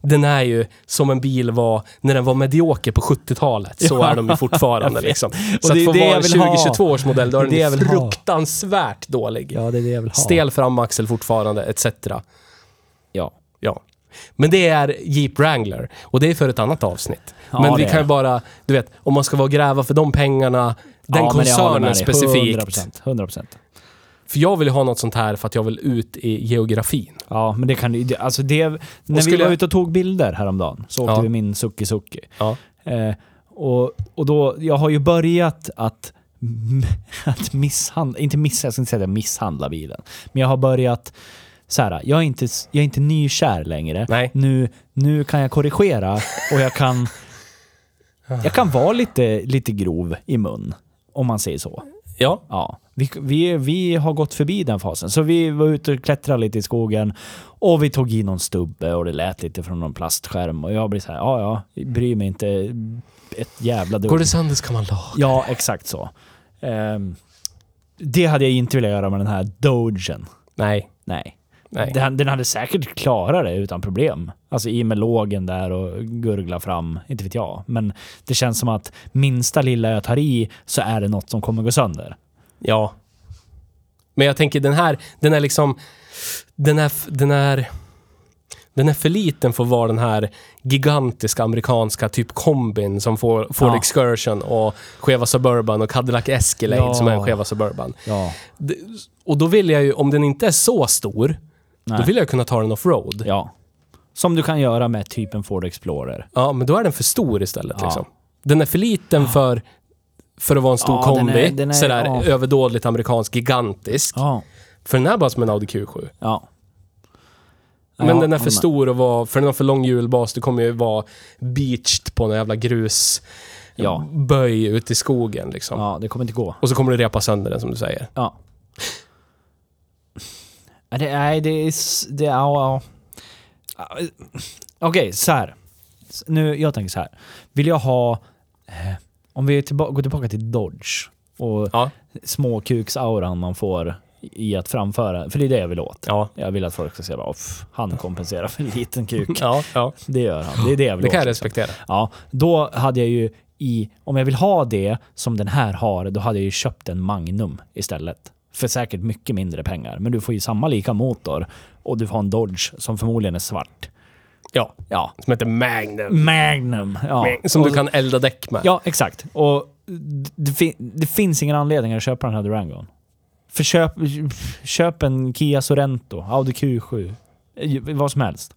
den är ju som en bil var när den var medioker på 70-talet. Så Ja, är de ju [laughs] fortfarande liksom. Så det att få vara jag vill ha. 2022 års modell, då är den ju vill ha. fruktansvärt dålig. Ja, det är det jag vill ha. Stel framaxel fortfarande, etc. Ja. Ja. Men det är Jeep Wrangler och det är för ett annat avsnitt. Ja, men vi kan ju bara, du vet, om man ska vara och gräva för de pengarna, den ja, koncernen specifikt. 100%. 100%. För jag vill ha något sånt här för att jag vill ut i geografin. Ja, men det kan det- Alltså det... När vi var jag- ute och tog bilder häromdagen så åkte Ja. vi min Suki Suki. Ja. Eh, och, och då, jag har ju börjat att, [laughs] att misshandla, inte missa, jag ska inte säga att jag misshandlar bilen. Men jag har börjat så här, jag är inte, jag är inte nykär längre. Nej. Nu, nu kan jag korrigera och jag kan, jag kan vara lite, lite grov i mun. Om man säger så. Ja. Ja, vi, vi, vi har gått förbi den fasen. Så vi var ute och klättrade lite i skogen och vi tog i någon stubbe och det lät lite från någon plastskärm och jag blir så här, ja ja, bryr mig inte ett jävla dugg. Går det sönder kan man laga. Ja, exakt så. Ehm, det hade jag inte velat göra med den här Dogen. Nej. Nej. Nej. Den, den hade säkert klarat det utan problem. Alltså i med lågen där och gurgla fram, inte vet jag. Men det känns som att minsta lilla jag tar i så är det något som kommer gå sönder. Ja. Men jag tänker den här, den är liksom... Den är... Den är Den är för liten för att vara den här gigantiska amerikanska typ kombin som får Ford Ja. Excursion och Cheva Suburban och Cadillac Escalade Ja. som är en Cheva Suburban. Ja. Och då vill jag ju, om den inte är så stor, Nej. då vill jag kunna ta den offroad. Ja. Ja. Som du kan göra med typ en Ford Explorer. men då är den för stor istället Ja. liksom. Den är för liten för, för att vara en stor Ja, den kombi. är- den är- sådär ja. överdådigt amerikansk, gigantisk. Ja. För den är bara som en Audi Q7. Ja. Men Ja, den är för stor och var, för den har för lång hjulbas. Du kommer ju vara beached på en jävla grus Ja. böj ute i skogen liksom. Ja, det kommer inte gå. Och så kommer du repa sönder den som du säger. Ja. Det, nej, det är... Det ja, ja. Okej, så här. Nu, jag tänker så här. Vill jag ha... Eh, om vi tillba- går tillbaka till Dodge och Ja. småkuksauran man får i att framföra. För det är det jag vill åt. Ja. Jag vill att folk ska säga att han kompenserar för en liten kuk. Ja, ja. Det gör han. Det är det jag vill Det kan åt. jag liksom. respektera. Ja, då hade jag ju i... Om jag vill ha det som den här har, då hade jag ju köpt en Magnum istället. För säkert mycket mindre pengar. Men du får ju samma lika motor och du har en Dodge som förmodligen är svart. Ja. Ja. Som heter Magnum. Magnum! Ja. Som du kan elda däck med. Ja, exakt. Och det, fin- det finns ingen anledning att köpa den här Durangon. För köp, köp en Kia Sorento, Audi Q7, eh, vad som helst.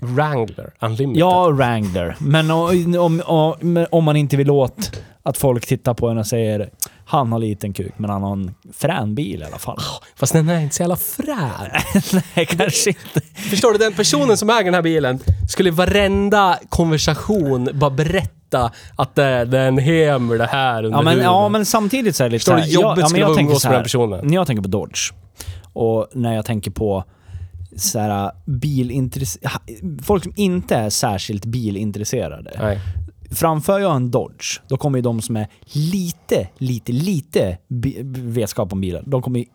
Wrangler Unlimited. Ja, Wrangler. Men om, om, om, man inte vill åt att folk tittar på en och säger han har liten kuk, men han har en frän bil i alla fall. Fast den är inte så jävla frän. [laughs] Nej, kanske inte. Förstår du? Den personen som äger den här bilen skulle i varenda konversation bara berätta att det, är en Hemer det här under Ja men, ja, men samtidigt så är det lite Förstår du jobbigt ja, ja, skulle jag vara umgås med den personen? När jag tänker på Dodge och när jag tänker på så här, bilintresse- folk som inte är särskilt bilintresserade. Nej. Framför jag en Dodge, då kommer ju de som är lite, lite, lite vetskap om bilar, de kommer ju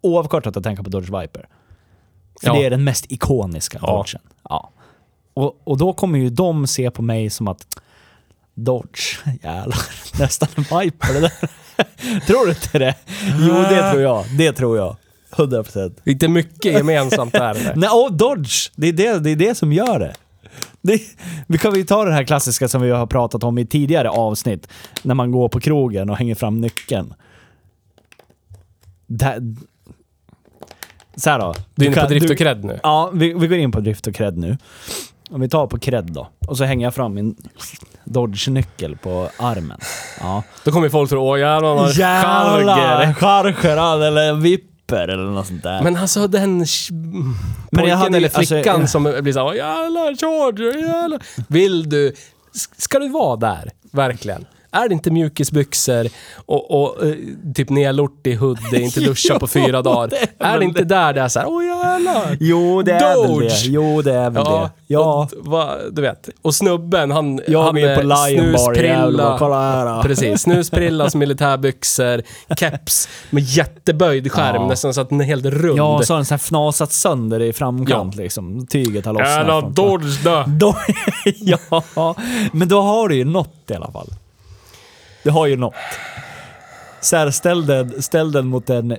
oavkortat att tänka på Dodge Viper. För Ja. det är den mest ikoniska Ja. Dodgen. Ja. Och, och då kommer ju de se på mig som att Dodge, [laughs] jävlar, nästan en Viper det där. [laughs] tror du inte det? Jo, det tror jag. Det tror jag. 100%. Inte mycket gemensamt där. eller? [laughs] Nej, och Dodge! Det är det, det är det som gör det. det. Vi kan ju ta det här klassiska som vi har pratat om i tidigare avsnitt. När man går på krogen och hänger fram nyckeln. Där, så här då. Du är inne på drift du- och cred nu. Ja, vi, vi går in på drift och cred nu. Om vi tar på cred då. Och så hänger jag fram min Dodge-nyckel på armen. Ja. Då kommer folk tro, åh jävlar, Jävlar! charger. Charger eller vipper eller något sånt där. Men alltså den sh- pojken hade eller flickan alltså, som blir såhär, jävlar, charger, jävlar. Vill du, ska du vara där? Verkligen. Är det inte mjukisbyxor och, och eh, typ nedlortig hoodie, inte [laughs] duscha på fyra dagar. är väl det inte där det är såhär, åh jävlar. Jo, det är väl Doge. det. Jo, det är väl det. Ja. Och, va, du vet. Och snubben, han... Jag han går in på Lion Bar i Gävle kolla här då. Precis. Snusprilla, militärbyxor, keps med jätteböjd skärm, Ja. nästan så att den är helt rund. Ja, och så har den så här fnasat sönder i framkant liksom. Tyget har lossnat. Jävla från- Dodge då. Då, [laughs] ja, men då har du ju något i alla fall. Du har ju något. Så här, ställ den, ställ den mot en...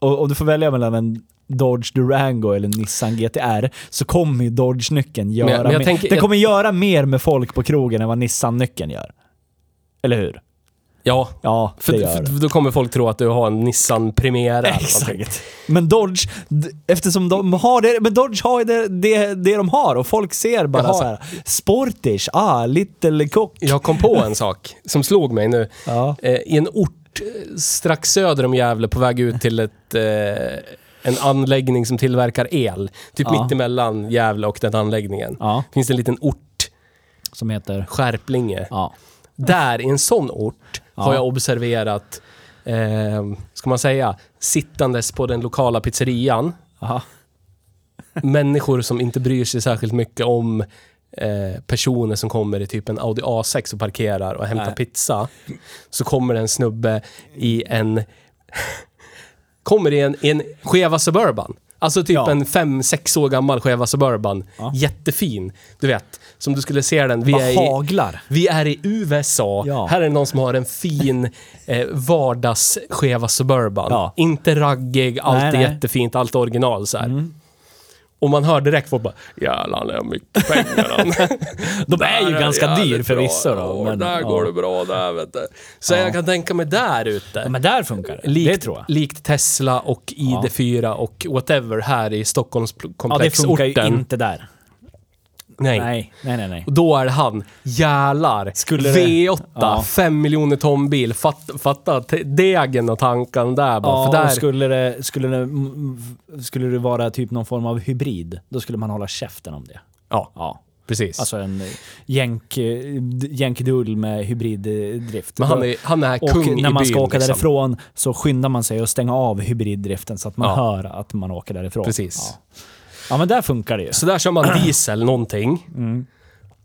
Och du får välja mellan en Dodge Durango eller en Nissan GTR, så kommer ju Dodge-nyckeln göra Men jag- men jag mer. tänker- Den jag- kommer göra mer med folk på krogen än vad Nissan-nyckeln gör. Eller hur? Ja, Ja, för, det gör för, då kommer folk tro att du har en Nissan Primera. Exakt. Men Dodge, eftersom de har det, men Dodge har ju det, det, det de har och folk ser bara Jaha. så här sportish, ah, little cock. Jag kom på en sak som slog mig nu. Ja. Eh, I en ort eh, strax söder om Gävle på väg ut till ett, eh, en anläggning som tillverkar el. Typ Ja. mitt emellan Gävle och den anläggningen. Ja, Finns det en liten ort, som heter... Skärplinge. Ja. Där, i en sån ort, har Ja. jag observerat, eh, ska man säga, sittandes på den lokala pizzerian. Aha. [laughs] människor som inte bryr sig särskilt mycket om eh, personer som kommer i typ en Audi A6 och parkerar och hämtar Nej. pizza. Så kommer det en snubbe i en... [laughs] kommer i en, i en Cheva Suburban. Alltså typ Ja. en fem sex år gammal Cheva Suburban. Ja. Jättefin. Du vet, som du skulle se den. Vi är i, haglar. vi är i USA. Ja. Här är någon som har en fin eh, vardags Cheva Suburban. Ja. Inte raggig, allt Nej, är nej. jättefint, allt är original så här. Mm. Och man hör direkt folk bara Jävlar, han har mycket pengar. [laughs] De är ju Där ganska dyr förvisso då. Ja, Men, där ja. går det bra där vet du. Så jag kan tänka mig där ute. Ja, men där funkar det. det Likt, tror jag. likt Tesla och ID4 och whatever här i Ja, det funkar ju Stockholmskomplexorten. inte där. Nej. Nej, nej, nej. nej. Och då är det han. Jävlar. Skulle det- V8, Ja. 5 miljoner ton bil. Fatta, fatta t- degen och tanken där bara. Ja, för där, och skulle det, skulle, det, mm, skulle det vara typ någon form av hybrid, då skulle man hålla käften om det. ja, Ja. precis. Alltså en eh, jänk, eh, d- jänkedull med hybriddrift. Men han är, han är och kung när i man byn. ska åka liksom. därifrån så skyndar man sig att stänga av hybriddriften så att man Ja. hör att man åker därifrån. Precis. Ja. Ja, men där funkar det ju. Så där kör man diesel någonting. Men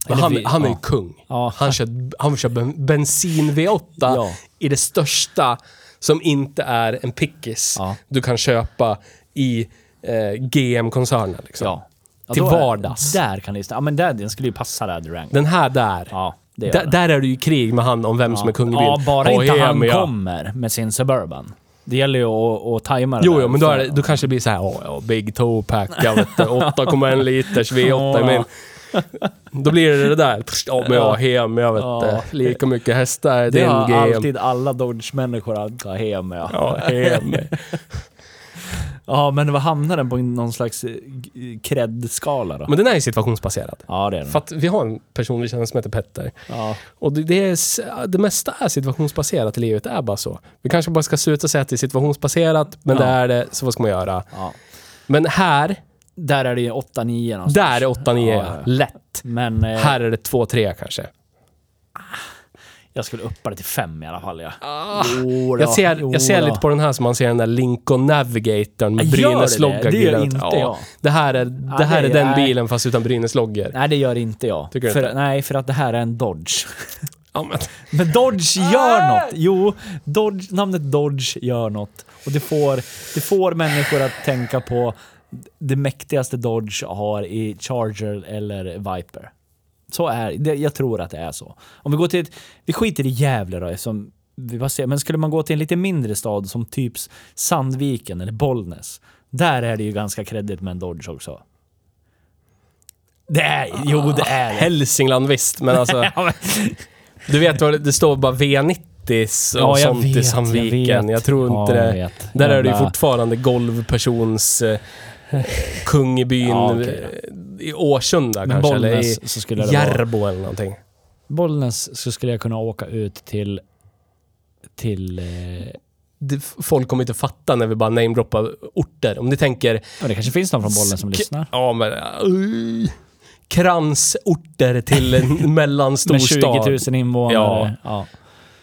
Eller han, vi- han är ju ja. kung. Ja. Han kör, han kör ben- bensin V8 Ja. i det största som inte är en pickis Ja. du kan köpa i eh, GM-koncernen. Liksom. Ja. Ja, Till då är- vardags. Där kan det Ja, men där, den skulle ju passa där, Durang. Den här där. Ja, det gör Där, den. där är det ju krig med han om vem som är kung i byn. Ja, bara inte ja, han men kommer med sin Suburban. Det gäller ju att, att tajma det Jo, jo, men då, är det, då kanske det blir så här, åh, ja, Big Toe Pack, [laughs] jag vet inte, 8,1 liters V8 i min. Då blir det det där, ja men jag hem, jag vet Ja. lika mycket hästar, Det din har GM. alltid alla Dodge-människor att ta hem ja. Ja, hem. [laughs] [laughs] Ja, men vad hamnar den på någon slags eh, cred-skala då? Men den är ju situationsbaserad. Ja, det är den. För att vi har en person vi känner som heter Petter. Ja. Och det, det, är, det mesta är situationsbaserat i livet, det är bara så. Vi kanske bara ska sluta säga att det är situationsbaserat, men Ja. det är det, så vad ska man göra? ja. Men här, Där är det ju 8-9 någonstans. där är 8-9 Ja, ja. lätt. Men eh, Här är det 2-3 kanske. Jag skulle uppa det till 5 i alla fall. Ja. Ah. Jo då, Jag ser, jo jag ser lite på den här som man ser den där Lincoln Navigatorn med Gör det det? Brynäs-logga. Det gör inte Ja, jag. Det här är, det här det är den är- bilen fast utan Brynäs-loggor. Nej, det gör inte jag. Tycker för, inte? Nej, för att det här är en Dodge. [laughs] Ja, men, [laughs] Men Dodge gör något! Jo, Dodge, namnet Dodge gör något. Och det får, det får människor att tänka på det mäktigaste Dodge har i Charger eller Viper. Så är det. Jag tror att det är så. Om vi går till ett, Vi skiter i Gävle då, eftersom vi bara ser, men skulle man gå till en lite mindre stad som typ Sandviken eller Bollnäs. Där är det ju ganska kreddigt med en Dodge också. Det är, jo det är det. Hälsingland visst, men alltså... [laughs] Ja, Du vet vad det- står bara V90 och Ja, jag sånt i vet, Sandviken. Jag, vet. tror Ja, inte jag det. Där är det ju fortfarande golvpersons eh, kung i byn. Ja, okej eh, I Årsunda Men kanske, eller i Bollnäs så skulle det vara... Järbo eller någonting. Bollnäs så skulle jag kunna åka ut till... Till... Eh, Det, folk kommer inte fatta när vi bara namedroppar orter. Om ni tänker... ja, det kanske finns någon från Bollnäs som Sk- lyssnar. Ja, men... Uh, kransorter till en [laughs] mellanstor Med 20 stad. 000 invånare. Ja.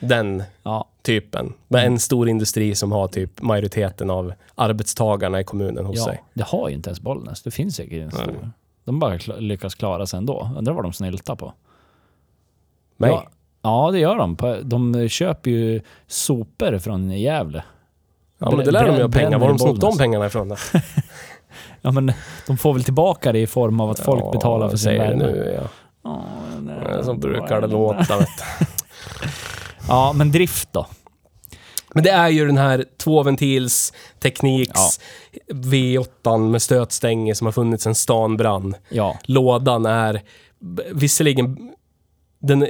Den ja. Typen. Med en stor industri som har typ majoriteten av arbetstagarna i kommunen hos ja. sig. Det har ju inte ens Bollnäs. Det finns säkert en Nej. stor. De bara lyckas klara sig ändå. Undrar vad de snyltar på. Nej. Ja, ja, det gör de. De köper ju sopor från Gävle. Ja, men det lär de ju ha pengar. Var de snott de pengarna ifrån? Då? [laughs] Ja, men de får väl tillbaka det i form av att folk Ja, betalar för sin värme. nu, ja. Ja, nej, Så brukar det låta, vet du. [laughs] Ja, men drift då? Men det är ju den här tvåventils tekniks V8 med stötstänger som har funnits sedan stan brann. Ja. Lådan är visserligen... Den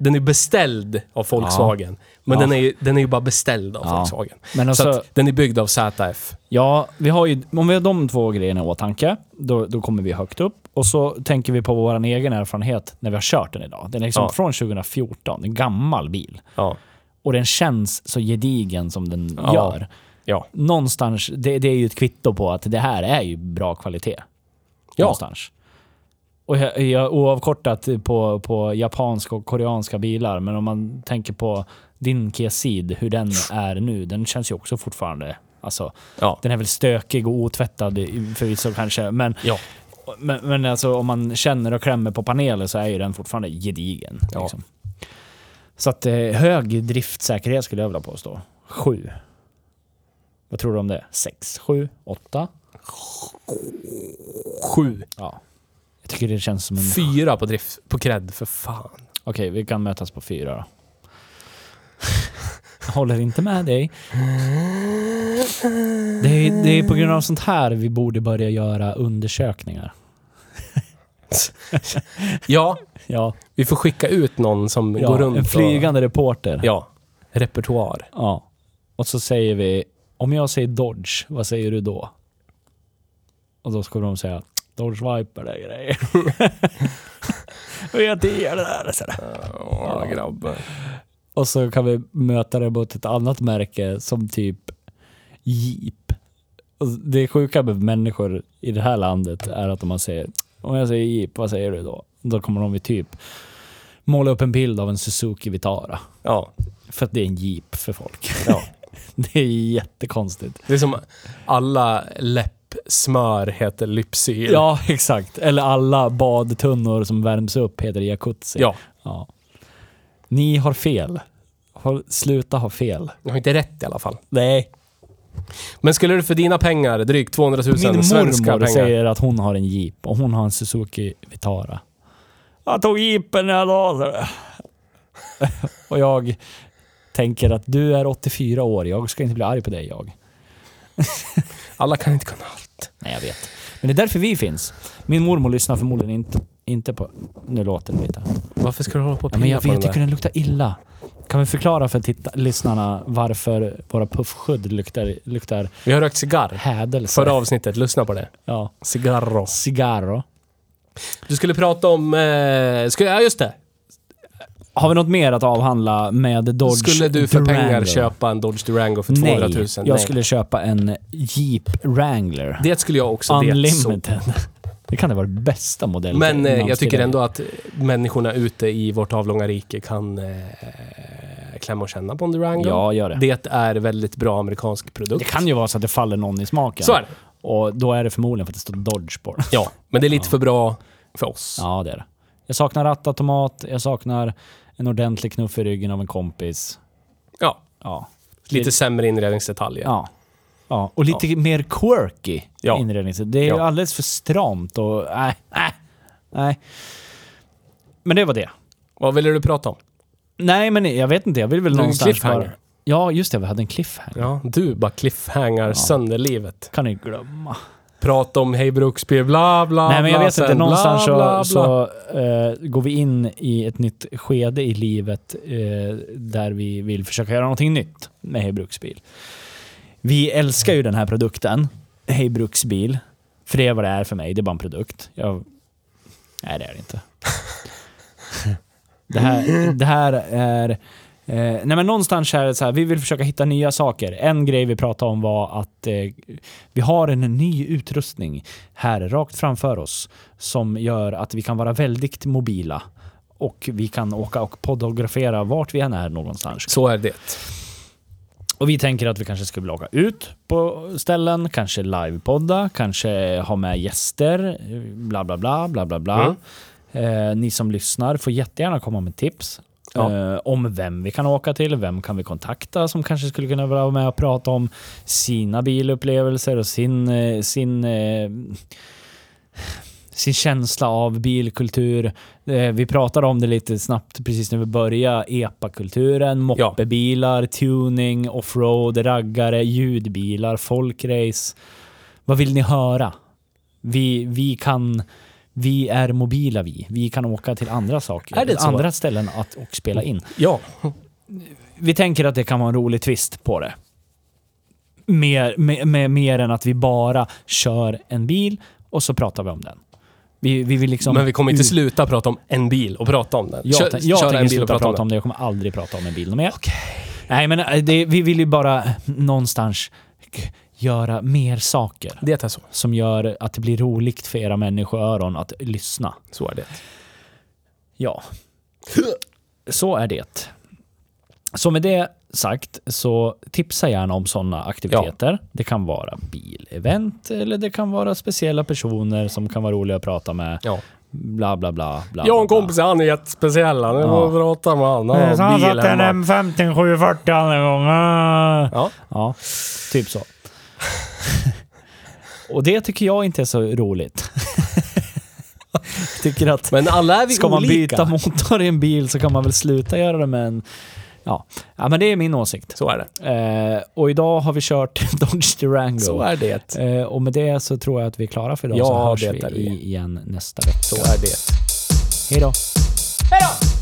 den är beställd av Volkswagen. Men Ja. den, är, ju- den är ju bara beställd av Ja. Volkswagen. Men Så alltså, att den är byggd av ZF. ja, vi har ju, om vi har de två grejerna i åtanke, då, då kommer vi högt upp. Och så tänker vi på vår egen erfarenhet när vi har kört den idag. Den är liksom Ja. från 2014, en gammal bil. Ja. Och den känns så gedigen som den Ja. gör. Ja. Någonstans, det, det är ju ett kvitto på att det här är ju bra kvalitet. Ja. Någonstans. Och jag, jag, oavkortat på, på japanska och koreanska bilar, men om man tänker på din Kia Ceed, hur den är nu, den känns ju också fortfarande... Alltså, Ja. den är väl stökig och otvättad förvisso kanske, men, Ja. Men, men alltså om man känner och klämmer på panelen så är ju den fortfarande gedigen. Ja. Liksom. Så att eh, hög driftsäkerhet skulle jag vilja påstå. Sju. Vad tror du om det? Sex, sju, åtta? Sju. Ja. Jag tycker det känns som en... Fyra på drift, på cred, för fan. Okej, vi kan mötas på fyra då. Jag håller inte med dig. Det är, det är på grund av sånt här vi borde börja göra undersökningar. [laughs] Ja, Ja, vi får skicka ut någon som går ja runt en flygande reporter. och... Ja, repertoar. Ja. Och så säger vi, om jag säger Dodge, vad säger du då? Och då ska de säga Dodge Viper, det är grejer. Vet är det där. Ja, grabbar. Och så kan vi möta det mot ett annat märke som typ Jeep. Och det sjuka med människor i det här landet är att om man säger, om jag säger Jeep, vad säger du då? Då kommer de ju typ måla upp en bild av en Suzuki Vitara. Ja, För att det är en Jeep för folk. ja. [laughs] Det är jättekonstigt. Det är som alla läppsmör heter Lypsyl. Ja, exakt. Eller alla badtunnor som värms upp heter jacuzzi. Ja, ja. Ni har fel. Har, sluta ha fel. jag har inte rätt i alla fall. Nej. Men skulle du för dina pengar, drygt 200 000 Min svenska mormor pengar. säger att hon har en Jeep och hon har en Suzuki Vitara. Jag tog Jeepen när jag la. [laughs] Och jag tänker att du är 84 år, jag ska inte bli arg på dig jag. Alla kan inte kunna allt. Nej, jag vet. Men det är därför vi finns. Min mormor lyssnar förmodligen inte, inte på... Nu låter det lite. Varför ska du hålla på och Ja, men jag pilla på vet, den tycker den luktar illa. Kan vi förklara för titta, lyssnarna varför våra puffskydd luktar, luktar Vi har rökt cigarr. hädelse? Förra avsnittet, lyssna på det. Ja. Cigarro. Cigarro. Du skulle prata om... Eh, skulle, ja, just det. Har vi något mer att avhandla med Dodge skulle du för pengar Durango? köpa en Dodge Durango för 200 000? Nej, jag skulle köpa en Jeep Wrangler. Det skulle jag också. Det så. Det kan det vara det bästa modellen. Men eh, jag tycker ändå att människorna ute i vårt avlånga rike kan eh, klämma och känna på en Durango. Ja, gör det. Det är väldigt bra amerikansk produkt. Det kan ju vara så att det faller någon i smaken. Så är det. Och då är det förmodligen för att det står Dodge på. Ja, men det är lite för bra för oss. Ja, det är det. Jag saknar rattautomat, jag saknar en ordentlig knuff i ryggen av en kompis. Ja, Ja. lite sämre inredningsdetaljer. Ja. Ja. Och lite mer quirky Ja. inredningsvis. Det är Ja. alldeles för stramt och... Nej, nej, nej. Men det var det. Vad ville du prata om? Nej, men jag vet inte. Jag vill väl Du, någonstans bara... Ja, just det. Vi hade en cliffhanger. Ja, du bara cliffhangar sönder livet. Kan ni glömma. Prata om Hej Bruksby, bla bla Nej, men jag bla, vet inte. Någonstans bla, bla, så, så eh, går vi in i ett nytt skede i livet eh, där vi vill försöka göra någonting nytt med Hej Bruksbil. Vi älskar ju den här produkten, Hej Bruksbil. För det är vad det är för mig. Det är bara en produkt. Jag... Nej, det är det inte. [laughs] det, här, det här är... Eh, nej men någonstans är det så här, vi vill försöka hitta nya saker. En grej vi pratade om var att eh, vi har en ny utrustning här rakt framför oss som gör att vi kan vara väldigt mobila. Och vi kan åka och poddografera vart vi än är någonstans. Så är det. Och vi tänker att vi kanske vilja åka ut på ställen, kanske livepodda, kanske ha med gäster, bla bla bla, bla bla bla. Eh, ni som lyssnar får jättegärna komma med tips Ja. eh, om vem vi kan åka till, vem kan vi kontakta som kanske skulle kunna vara med och prata om sina bilupplevelser och sin, eh, sin eh, sin känsla av bilkultur. Eh, Vi pratade om det lite snabbt precis när vi började. Epa-kulturen, moppebilar, tuning, offroad, raggare, ljudbilar, folkrace. Vad vill ni höra? Vi, vi kan... Vi är mobila vi. Vi kan åka till andra saker. Andra ställen att, och spela in. Ja. Vi tänker att det kan vara en rolig twist på det. Mer, med, mer än att vi bara kör en bil och så pratar vi om den. Vi, vi vill liksom... Men vi kommer inte ut- sluta prata om en bil och prata om den. Jag, Kö- tän- jag tänker en bil sluta prata, prata om det. Jag kommer aldrig prata om en bil mer. Nej, men eh, det, vi vill ju bara någonstans k- göra mer saker Det är så. som gör att det blir roligt för era människoöron att lyssna. Så är det. Ja. Så är det. Så med det sagt så tipsa gärna om sådana aktiviteter. Det kan vara bilevent eller det kan vara speciella personer som kan vara roliga att prata med. Ja. Bla bla bla. bla Jag och en kompis, han är jättespeciell. Han Ja. ja. prata med han. Han Så har han bil satte en hemma. M50 740 andra gången. Ja. Ja, typ så. [laughs] Och det tycker jag inte är så roligt. [laughs] tycker att Men alla är vi ska man olika. byta motor i en bil så kan man väl sluta göra det med en Ja. ja, men det är min åsikt. Så är det. Eh, och idag har vi kört [laughs] Dodge Durango. Så är det. Eh, och med det så tror jag att vi är klara för idag. Ja, så hörs det vi vi. igen nästa vecka. Så är det. Hej då! Hej då!